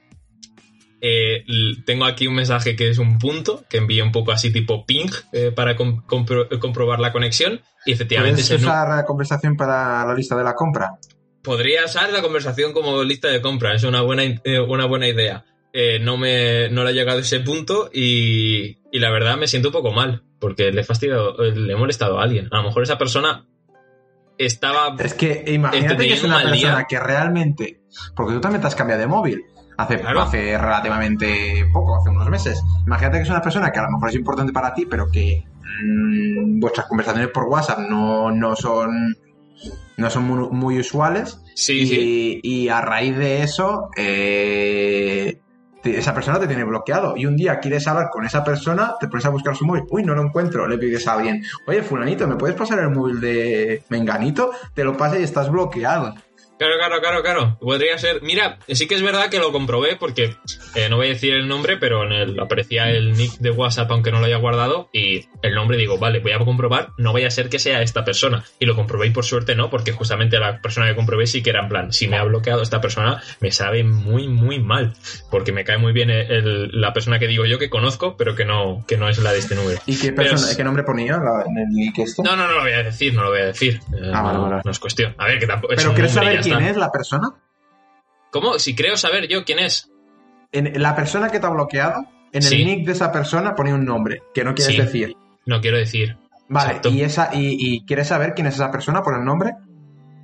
Eh, tengo aquí un mensaje que es un punto, que envía un poco así tipo ping para com- compro- comprobar la conexión. Y efectivamente ¿Puedes usar la conversación para la lista de la compra? podría usar la conversación como lista de compra, es una buena, una buena idea. Eh, no me no le ha llegado a ese punto y, y la verdad me siento un poco mal, porque le he fastidiado, le he molestado a alguien. A lo mejor esa persona estaba... Es que imagínate que es una día. persona que realmente. Porque tú también te has cambiado de móvil. Hace, Claro. hace relativamente poco, hace unos meses. Imagínate que es una persona que a lo mejor es importante para ti, pero que mm, vuestras conversaciones por WhatsApp no, no son no son muy, muy usuales. Sí, y, sí. y a raíz de eso, eh, esa persona te tiene bloqueado. Y un día quieres hablar con esa persona, te pones a buscar su móvil. Uy, no lo encuentro. Le pides a alguien, oye, Fulanito, ¿me puedes pasar el móvil de Menganito? Te lo pasa y estás bloqueado. Claro, claro, claro, claro. Podría ser. Mira, sí que es verdad que lo comprobé porque eh, no voy a decir el nombre, pero en el aparecía el nick de WhatsApp aunque no lo haya guardado y el nombre digo, vale, voy a comprobar, no vaya a ser que sea esta persona. Y lo comprobé y por suerte no, porque justamente la persona que comprobé sí que era en plan, si me ha bloqueado esta persona, me sabe muy, muy mal, porque me cae muy bien el- el- la persona que digo yo que conozco, pero que no, que no es la de este número. ¿Y qué, persona, qué nombre ponía la- en el link este? No, no, no lo voy a decir, no lo voy a decir. Eh, Ah, no, vale. no es cuestión. A ver, que tampoco. Pero ¿quieres saber ya quién es la persona? ¿Cómo? Si creo saber yo quién es. En, la persona que te ha bloqueado, en el nick de esa persona pone un nombre que no quieres Sí. decir. No quiero decir. Vale, Exacto. y, esa, y, y ¿quieres saber quién es esa persona por el nombre?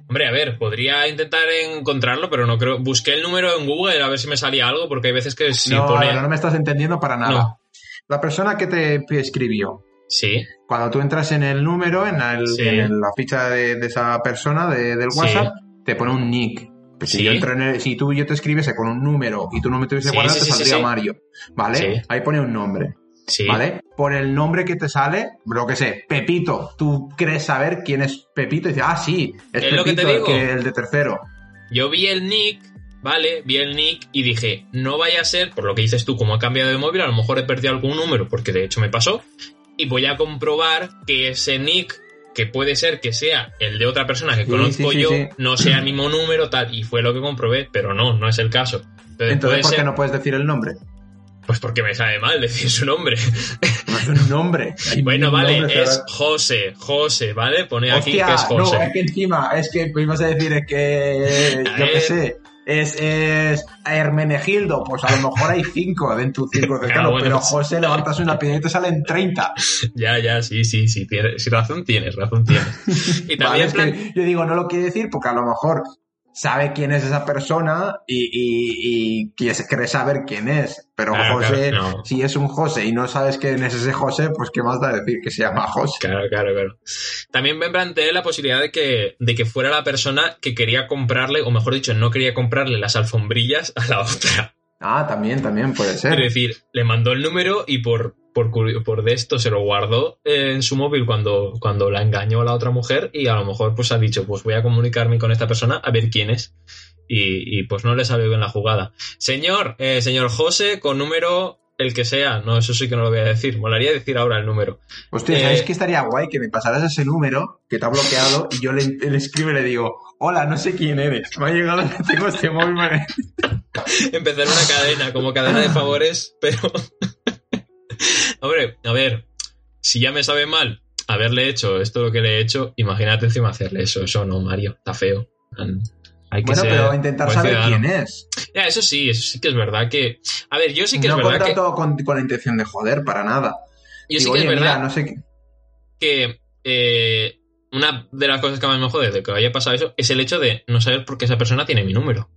Hombre, a ver, podría intentar encontrarlo, pero no creo. Busqué el número en Google a ver si me salía algo, porque hay veces que si no, pone. no, no me estás entendiendo para nada. No. La persona que te escribió, Sí, cuando tú entras en el número, en, el- Sí. en la ficha de, de esa persona de- del Sí. WhatsApp, te pone un nick. Pues si, yo en el- si tú y yo te escribiese con un número y tú no me tuviese Sí, guardado, sí, te saldría. Mario. ¿Vale? Ahí pone un nombre. sí. ¿Vale? Por el nombre que te sale, lo que sé, Pepito. Tú crees saber quién es Pepito y dices, ah, sí, es, Es lo que te Pepito el, que- el de tercero. Yo vi el nick, ¿vale? Vi el nick y dije, no vaya a ser, por lo que dices tú, como ha cambiado de móvil, a lo mejor he perdido algún número, porque de hecho me pasó, y voy a comprobar que ese nick, que puede ser que sea el de otra persona que Sí, conozco sí, sí, yo, no sea el mismo número, tal, y fue lo que comprobé, pero no, no es el caso. Entonces, Entonces, ¿por qué ser, no puedes decir el nombre? pues porque me sabe mal decir su nombre. No es un nombre. Bueno, vale, es. José, José, ¿vale? Pone aquí que es José. no, es que encima, es que me ibas a decir es que, yo qué sé, es, es Hermenegildo, pues a lo mejor hay cinco en tu círculo cercano, bueno. pero José levantas una piedra y te salen 30. Ya, ya, sí, sí, sí, tienes, sí, razón tienes, razón tienes. Y ¿vale? también, Es que yo digo, no lo quiere decir porque a lo mejor sabe quién es esa persona y, y, y quiere saber quién es. Pero Claro, José, claro, no. si es un José y no sabes quién es ese José, pues qué más da decir que se llama José. Claro, claro, claro. También me planteé la posibilidad de que, de que fuera la persona que quería comprarle, o mejor dicho, no quería comprarle las alfombrillas a la otra. Ah, también, también puede Es ser. decir, le mandó el número y por, por, por de esto se lo guardó en su móvil cuando, cuando la engañó a la otra mujer y a lo mejor pues ha dicho, pues voy a comunicarme con esta persona a ver quién es. Y, y, pues no le salió bien la jugada. Señor, eh, señor José, con número el que sea. No, eso sí que no lo voy a decir. Molaría decir ahora el número. Hostia, Eh, ¿sabes qué estaría guay? Que me pasaras ese número que te ha bloqueado y yo le, le escribo y le digo, hola, no sé quién eres. Me ha llegado que tengo este móvil. empezar una cadena, como cadena de favores, pero. Hombre, a ver, si ya me sabe mal haberle hecho esto lo que le he hecho, imagínate encima hacerle eso. Eso no, Mario, está feo. Hay que Bueno, ser pero intentar saber ciudadano. quién es. Ya, eso sí, eso sí que es verdad que. A ver, yo sí que no es verdad que. tanto con, con la intención de joder, para nada. Yo sí que es verdad mira, no sé qué. que. eh, una de las cosas que más me jode de que haya pasado eso es el hecho de no saber por qué esa persona tiene mi número.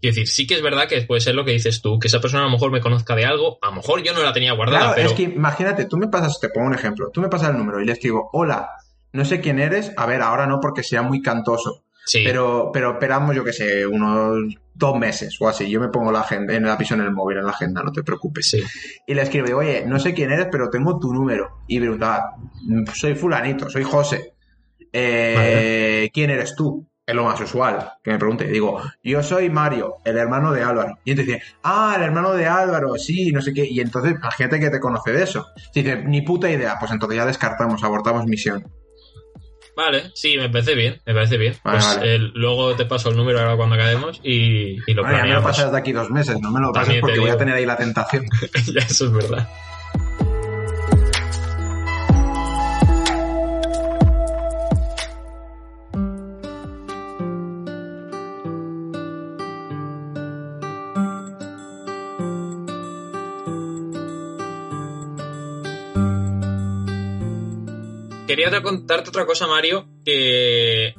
Quiero decir, sí que es verdad que puede ser lo que dices tú, que esa persona a lo mejor me conozca de algo, a lo mejor yo no la tenía guardada, Claro, pero es que imagínate, tú me pasas, te pongo un ejemplo, tú me pasas el número y le escribo, hola, no sé quién eres, a ver, ahora no porque sea muy cantoso, sí. pero, pero esperamos, yo que sé, unos dos meses o así, yo me pongo la agenda, en la aviso en el móvil, en la agenda, no te preocupes. Sí. Y le escribo, digo, oye, no sé quién eres, pero tengo tu número. Y preguntaba, soy fulanito, soy José. Eh, ¿Quién eres tú? Es lo más usual que me pregunte. Digo, yo soy Mario, el hermano de Álvaro. Y entonces dice, ah, el hermano de Álvaro, sí, no sé qué. Y entonces, imagínate que te conoce de eso. Dice, ni puta idea. Pues entonces ya descartamos, abortamos misión. Vale, sí, me parece bien, me parece bien. Vale, pues vale. el- luego te paso el número ahora cuando acabemos y, y lo Bueno, ya me lo planeamos. pasas de aquí dos meses, no me lo pases porque voy a tener ahí la tentación. ya, eso es verdad. Quería contarte otra cosa, Mario, que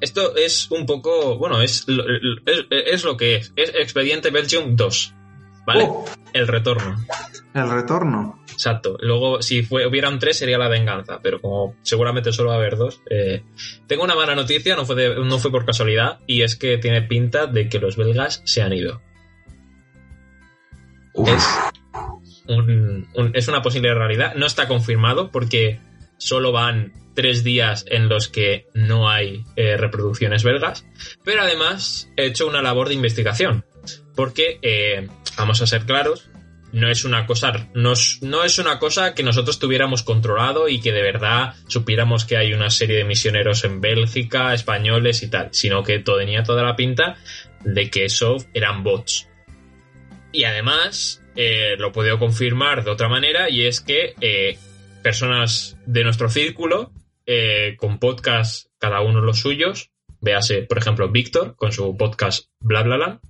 esto es un poco, bueno, es, lo- es, es lo que es. Es Expediente Belgium 2, ¿vale? Oh, El retorno. el retorno. Exacto. Luego, si fue, hubiera un 3 sería la venganza, pero como seguramente solo va a haber dos. eh, tengo una mala noticia, no fue, de- no fue por casualidad, y es que tiene pinta de que los belgas se han ido. Uf. Es, un- un- es una posible realidad. No está confirmado porque solo van tres días en los que no hay eh, reproducciones belgas, pero además he hecho una labor de investigación. Porque, eh, vamos a ser claros, no es una cosa no es, no es una cosa que nosotros tuviéramos controlado y que de verdad supiéramos que hay una serie de misioneros en Bélgica, españoles y tal, sino que todo tenía toda la pinta de que eso eran bots. Y además eh, lo puedo confirmar de otra manera y es que personas de nuestro círculo eh, con podcast cada uno los suyos, véase por ejemplo Víctor con su podcast Bla Bla Bla,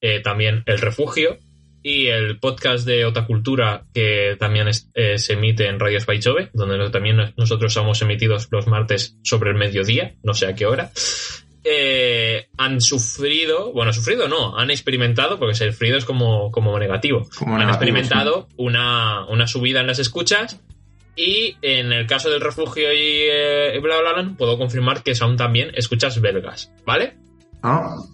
eh, también El Refugio. Y el podcast de Otacultura que también es- eh, se emite en Radio Spaichove, donde también nosotros somos emitidos los martes sobre el mediodía, no sé a qué hora. eh, han sufrido, bueno, sufrido no, han experimentado, porque ser sufrido es como, como negativo, Como han negativo, experimentado una, una subida en las escuchas y en el caso del refugio y eh, bla bla bla, puedo confirmar que son también escuchas belgas, ¿vale? ¿No?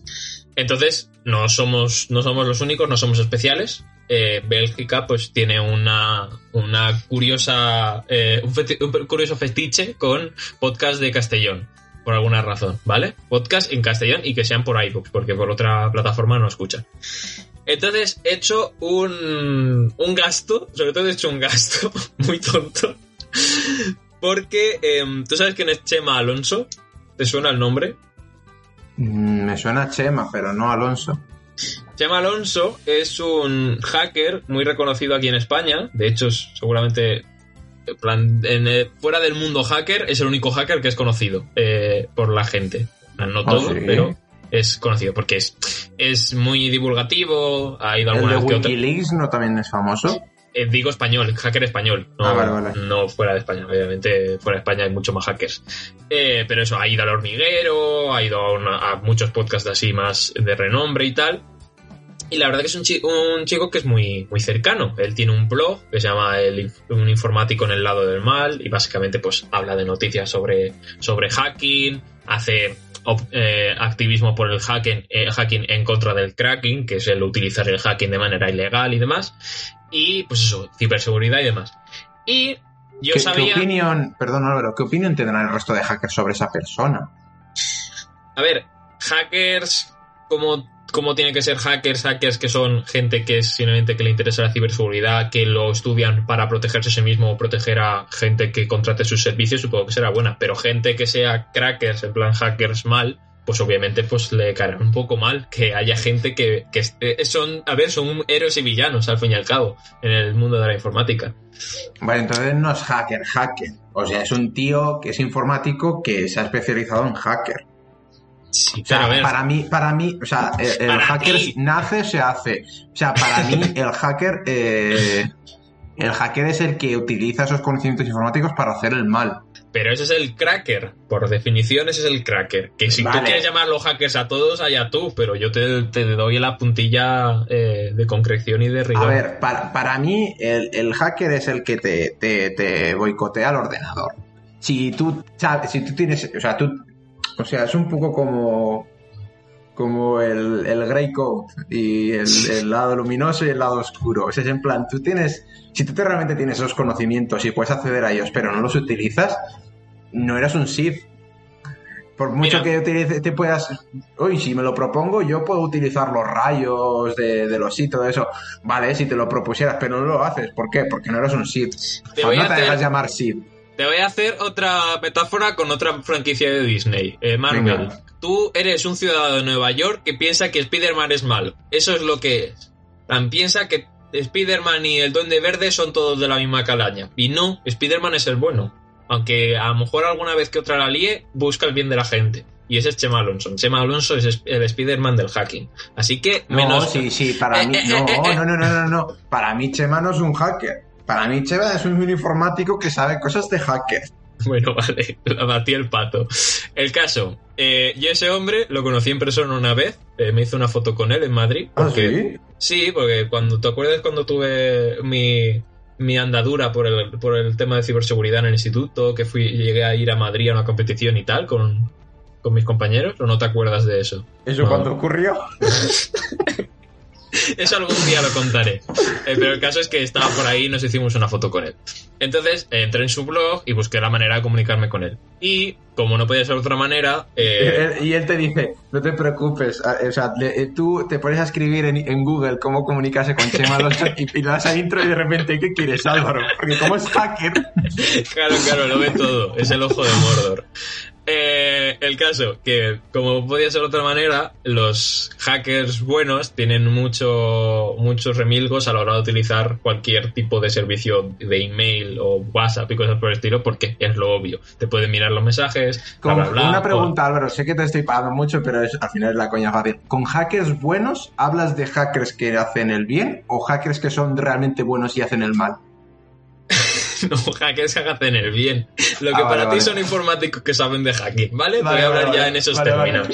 Entonces, no somos, no somos los únicos, no somos especiales. Eh, Bélgica, pues, tiene una, una curiosa, eh, un, feti- un curioso fetiche con podcast de Castellón, por alguna razón, ¿vale? Podcast en Castellón y que sean por iVoox, porque por otra plataforma no escuchan. Entonces, he hecho un, un gasto, sobre todo he hecho un gasto muy tonto, porque em, tú sabes quién es Chema Alonso, ¿te suena el nombre? Mm, Me suena Chema, pero no Alonso. Chema Alonso es un hacker muy reconocido aquí en España. De hecho, es seguramente en plan, en, eh, fuera del mundo hacker es el único hacker que es conocido eh, por la gente. No Ah, todo, sí. pero es conocido porque es, es muy divulgativo. Ha ido ¿El alguna de vez que otra. Wikileaks no también es famoso? Eh, digo español, hacker español. No, Ah, vale, vale. no fuera de España. Obviamente, fuera de España hay mucho más hackers. Eh, pero eso, ha ido al hormiguero, ha ido a, una- a muchos podcasts así más de renombre y tal. Y la verdad que es un, chi- un chico que es muy, muy cercano. Él tiene un blog que se llama el, Un informático en el lado del mal y básicamente pues habla de noticias sobre, sobre hacking, hace eh, activismo por el hacking, eh, hacking en contra del cracking, que es el utilizar el hacking de manera ilegal y demás. Y pues eso, ciberseguridad y demás. Y yo ¿Qué, qué sabía... opinión, perdón Álvaro, qué opinión tendrá el resto de hackers sobre esa persona? A ver, hackers, como, como tiene que ser hackers, hackers que son gente que es simplemente que le interesa la ciberseguridad, que lo estudian para protegerse a sí mismo o proteger a gente que contrate sus servicios, supongo que será buena. Pero gente que sea crackers, en plan hackers mal, pues obviamente pues le caerá un poco mal que haya gente que, que esté- son, a ver, son héroes y villanos al fin y al cabo en el mundo de la informática. Vale, entonces no es hacker, hacker. O sea, es un tío que es informático que se ha especializado en hacker. Sí, O sea, para mí, para mí, o sea, el, hacker ti. nace, se hace. O sea, para mí, el hacker, eh, el hacker es el que utiliza esos conocimientos informáticos para hacer el mal. Pero ese es el cracker. Por definición, ese es el cracker. Que si tú quieres llamarlo hackers a todos, allá tú. Pero yo te, te doy la puntilla eh, de concreción y de rigor. A ver, para, para mí, el, el hacker es el que te, te, te boicotea el ordenador. Si tú sabes, si tú tienes, o sea, tú, o sea, es un poco como, como el, el grey coat y el, el lado luminoso y el lado oscuro. O sea, es en plan, tú tienes, si tú te realmente tienes esos conocimientos y puedes acceder a ellos, pero no los utilizas, no eras un Sith. Por mucho Mira. que utilice- te puedas. Uy, si me lo propongo, yo puedo utilizar los rayos de, de los Sith, todo eso. Vale, si te lo propusieras, pero no lo haces. ¿Por qué? Porque no eres un Sith. Te O voy no te hacer- dejas llamar Sith. Te voy a hacer otra metáfora con otra franquicia de Disney. Eh, Marvel. Venga. Tú eres un ciudadano de Nueva York que piensa que Spider-Man es malo. Eso es lo que es. Tan piensa que Spider-Man y el Duende Verde son todos de la misma calaña. Y no, Spider-Man es el bueno. Aunque a lo mejor alguna vez que otra la líe, busca el bien de la gente. Y ese es Chema Alonso. Chema Alonso es el Spider-Man del hacking. Así que No, menos. sí, sí, para Eh, mí. eh, No, eh, eh. no, no, no, no, no. Para mí, Chema no es un hacker. Para mí, Chema es un informático que sabe cosas de hacker. Bueno, vale, la batí el pato. El caso, eh, yo ese hombre lo conocí en persona una vez, eh, me hice una foto con él en Madrid. ¿Ah, sí? sí, porque cuando te acuerdas cuando tuve mi, mi andadura por el, por el tema de ciberseguridad en el instituto, que fui, llegué a ir a Madrid a una competición y tal con, con mis compañeros, o no te acuerdas de eso? ¿Eso No. cuando ocurrió? Eso algún día lo contaré. Eh, pero el caso es que estaba por ahí y nos hicimos una foto con él. Entonces eh, entré en su blog y busqué la manera de comunicarme con él. Y como no podía ser de otra manera, eh, Y él te dice, no te preocupes, o sea, le- tú te pones a escribir en, en Google cómo comunicarse con Chema Alonso y, y le das a intro y de repente, ¿qué quieres, Álvaro? Porque como es hacker, claro, claro, lo ve todo. Es el ojo de Mordor. Eh, el caso, que como podía ser de otra manera, los hackers buenos tienen mucho, muchos remilgos a la hora de utilizar cualquier tipo de servicio de email o WhatsApp y cosas por el estilo, porque es lo obvio. Te pueden mirar los mensajes. Con- bla, bla, bla, una o- pregunta, Álvaro, sé que te estoy pagando mucho, pero es, al final es la coña fácil. ¿Con hackers buenos hablas de hackers que hacen el bien o hackers que son realmente buenos y hacen el mal? No, hackers que hacen el bien. Lo que Ah, para vale, ti vale. son informáticos que saben de hacking, ¿vale? Voy a hablar ya en esos términos.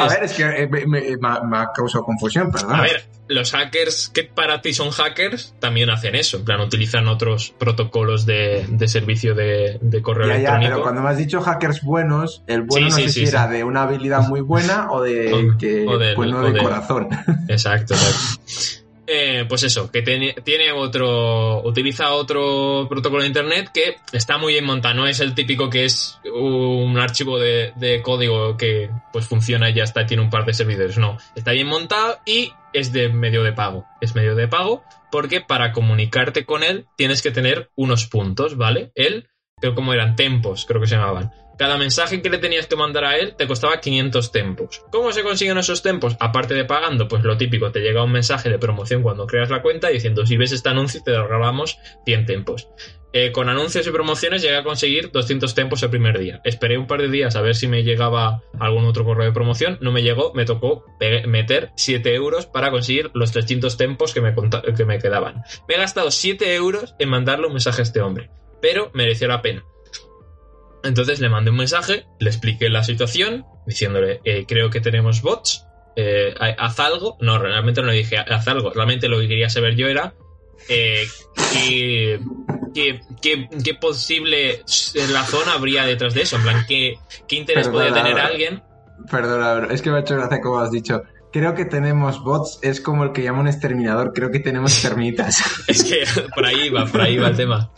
A ver, es que eh, me, me- me ha- causado confusión, perdón. A ver, los hackers que para ti son hackers también hacen eso. En plan, utilizan otros protocolos de, de servicio de, de correo Ya, ya, electrónico. pero cuando me has dicho hackers buenos, el bueno Sí, no sí, sé sí, si era de una habilidad muy buena o de O- que o del- bueno o de del- corazón. Exacto, exacto. Eh, pues eso, que tiene, otro. Utiliza otro protocolo de internet que está muy bien montado. No es el típico que es un archivo de, de código que pues funciona y ya está, tiene un par de servidores. No, está bien montado y es de medio de pago. Es medio de pago porque para comunicarte con él tienes que tener unos puntos, ¿vale? Él, creo como eran tempos, creo que se llamaban. Cada mensaje que le tenías que mandar a él te costaba 500 tempos. ¿Cómo se consiguen esos tempos? Aparte de pagando, pues lo típico, te llega un mensaje de promoción cuando creas la cuenta diciendo si ves este anuncio te regalamos 100 tempos. Eh, con anuncios y promociones llegué a conseguir 200 tempos el primer día. Esperé un par de días a ver si me llegaba algún otro correo de promoción. No me llegó, me tocó meter 7 euros para conseguir los 300 tempos que me, que me quedaban. Me he gastado 7 euros en mandarle un mensaje a este hombre, pero mereció la pena. Entonces le mandé un mensaje, le expliqué la situación, diciéndole, eh, creo que tenemos bots, eh, haz algo. No, realmente no le dije, haz algo. Realmente lo que quería saber yo era eh, qué, qué, qué- qué posible razón habría detrás de eso. En plan, qué, interés Perdona, podía tener alguien. Perdona, es que me ha hecho gracia como has dicho. Creo que tenemos bots, es como el que llama un exterminador, creo que tenemos termitas. Es que por ahí va, por ahí va el tema.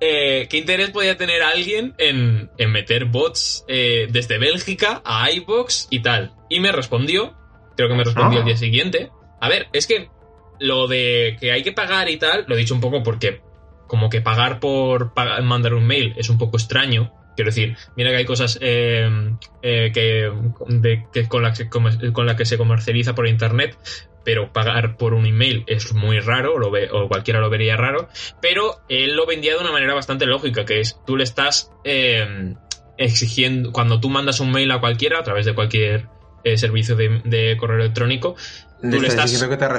Eh, ¿Qué interés podía tener alguien en, en meter bots eh, desde Bélgica a iBox y tal? Y me respondió, creo que me respondió Ah. el día siguiente. A ver, es que lo de que hay que pagar y tal, lo he dicho un poco porque como que pagar por mandar un mail es un poco extraño. Quiero decir, mira que hay cosas eh, eh, que, de- que con, las que comer- con las que se comercializa por internet, pero pagar por un email es muy raro, lo ve- o cualquiera lo vería raro, pero él lo vendía de una manera bastante lógica, que es tú le estás eh, exigiendo, cuando tú mandas un mail a cualquiera, a través de cualquier eh, servicio de, de correo electrónico, tú le estás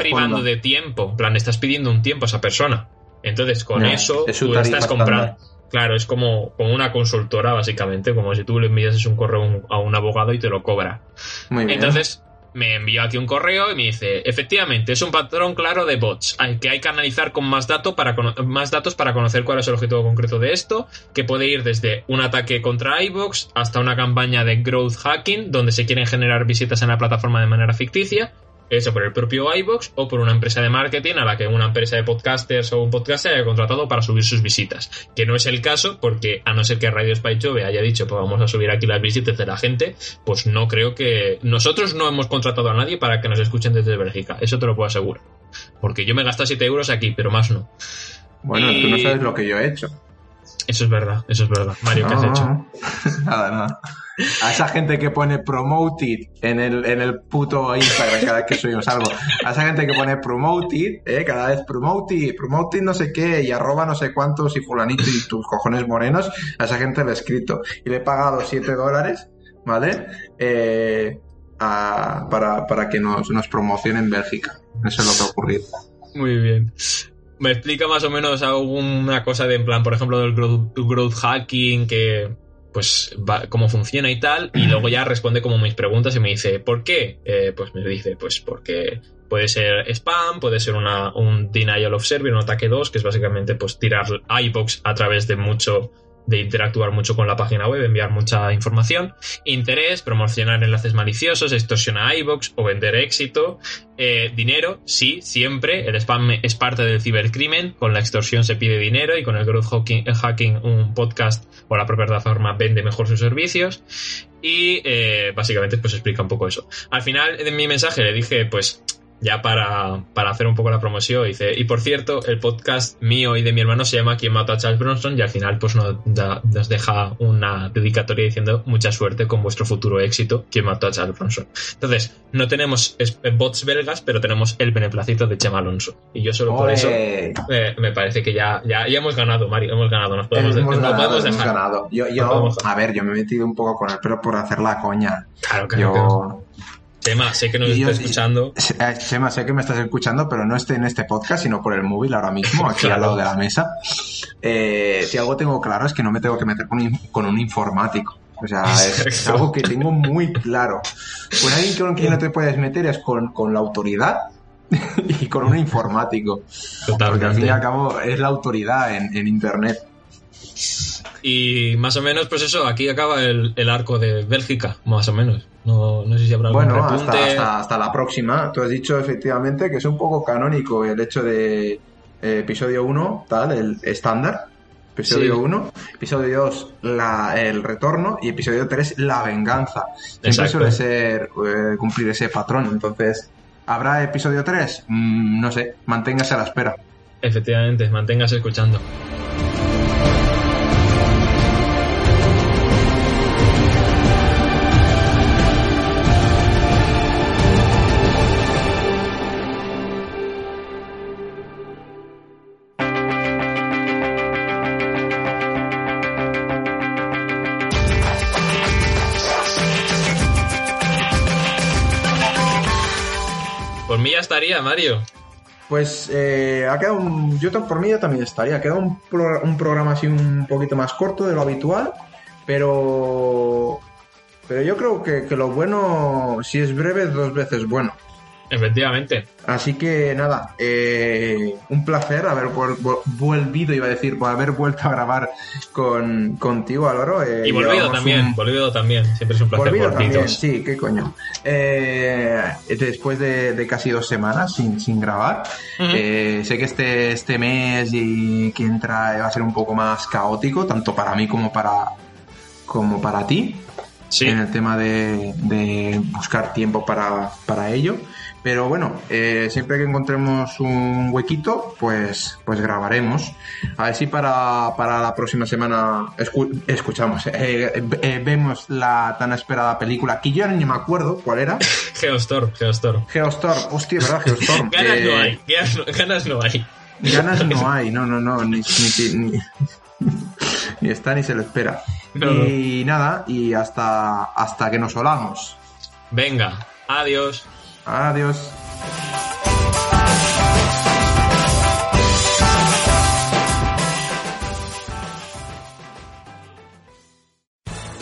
privando de tiempo, en plan, le estás pidiendo un tiempo a esa persona. Entonces, con eso, es tú le estás comprando. Claro, es como, como una consultora, básicamente, como si tú le enviases un correo a un- a un abogado y te lo cobra. Muy bien. Entonces me envió aquí un correo y me dice, efectivamente, es un patrón claro de bots, hay- que hay que analizar con más, dato para más datos para conocer cuál es el objetivo concreto de esto, que puede ir desde un ataque contra iVoox hasta una campaña de growth hacking, donde se quieren generar visitas en la plataforma de manera ficticia, eso por el propio iVoox o por una empresa de marketing a la que una empresa de podcasters o un podcaster haya contratado para subir sus visitas. Que no es el caso porque a no ser que Radio Spy Jove haya dicho pues vamos a subir aquí las visitas de la gente, pues no creo que... Nosotros no hemos contratado a nadie para que nos escuchen desde Bélgica, eso te lo puedo asegurar. Porque yo me gasto 7 euros aquí, pero más no. Bueno, tú no sabes lo que yo he hecho. Eso es verdad, eso es verdad. Mario, ¿qué has hecho? Nada, nada. A esa gente que pone promoted en el, en el puto Instagram cada vez que subimos algo. A esa gente que pone promoted, ¿eh? cada vez promoted, promoted no sé qué, y arroba no sé cuántos y fulanito y tus cojones morenos, a esa gente le he escrito. Y le he pagado 7 dólares, ¿vale? Eh, para, para que nos, nos promocione en Bélgica. Eso es lo que ha ocurrido. Muy bien. Me explica más o menos alguna cosa de en plan, por ejemplo, del growth hacking, que pues va- cómo funciona y tal, y luego ya responde como mis preguntas y me dice, ¿por qué? Eh, pues me dice, pues porque puede ser spam, puede ser una, un denial of service, un ataque 2, que es básicamente pues tirar iBox a través de mucho de interactuar mucho con la página web, enviar mucha información, interés, promocionar enlaces maliciosos, extorsionar iBox o vender éxito, eh, dinero, sí, siempre. El spam es parte del cibercrimen. Con la extorsión se pide dinero y con el growth hacking, hacking un podcast o la propia plataforma vende mejor sus servicios. Y eh, básicamente pues explica un poco eso. Al final de mi mensaje le dije pues ya para, para hacer un poco la promoción, dice, y por cierto, el podcast mío y de mi hermano se llama ¿Quién mató a Charles Bronson? Y al final pues nos, da- nos deja una dedicatoria diciendo mucha suerte con vuestro futuro éxito, ¿Quién mató a Charles Bronson? Entonces, no tenemos es- bots belgas, pero tenemos el beneplácito de Chema Alonso. Y yo solo por eso eh, me parece que ya, ya, ya hemos ganado, Mario, hemos ganado, nos podemos, Hemos no ganado, podemos hemos dejar. ganado. Yo, yo, a ver, yo me he metido un poco con el pelo por hacer la coña. Claro, claro, claro. Yo, Chema, sé que nos Y yo- está escuchando. Eh, Chema, sé que me estás escuchando, pero no esté en este podcast, sino por el móvil ahora mismo, aquí Claro. al lado de la mesa. Eh, si algo tengo claro es que no me tengo que meter con, un- con un informático. O sea, es, algo que tengo muy claro. Con alguien con quien no te puedes meter es con, con la autoridad y con un informático. Porque al fin y Totalmente. al cabo es la autoridad en, en Internet. Y más o menos, pues eso, aquí acaba el, el arco de Bélgica, más o menos. No, no sé si habrá algún Bueno, hasta, hasta, hasta la próxima. Tú has dicho efectivamente que es un poco canónico el hecho de eh, episodio 1, tal, el estándar. Episodio Sí. 1, episodio 2, el retorno y episodio 3, la venganza. Siempre Exacto. suele ser eh, cumplir ese patrón. Entonces, ¿habrá episodio 3? Mm, no sé, manténgase a la espera. Efectivamente, manténgase escuchando. Mario. Pues eh, ha quedado un. Yo por mí ya también estaría. Ha quedado un, pro- un programa así un poquito más corto de lo habitual. Pero. Pero yo creo que, que lo bueno, si es breve, dos veces bueno. Efectivamente. Así que nada, eh, un placer haber vuel- vuel- vuelvido, iba a decir, por haber vuelto a grabar con, contigo, Álvaro. Eh, Y volvido también, un- volvido también. Siempre es un placer Volvido también, sí, qué coño. Eh, después de, de casi dos semanas sin, sin grabar, eh, sé que este, este mes y que entra va a ser un poco más caótico, tanto para mí como para, como para ti, Sí, en el tema de, de buscar tiempo para, para ello. Pero bueno, eh, siempre que encontremos un huequito, pues, pues grabaremos. A ver si para, para la próxima semana escu- escuchamos, eh, eh, vemos la tan esperada película, que yo ni me acuerdo cuál era. Geostorm, Geostorm. Geostorm, hostia, ¿verdad? Geostorm. Ganas no hay, ganas no, hay. Ganas no hay, no, no, no, ni, ni, ni- ni está ni se lo espera. No, y nada, y hasta, hasta que nos olamos. Venga, adiós. Adiós.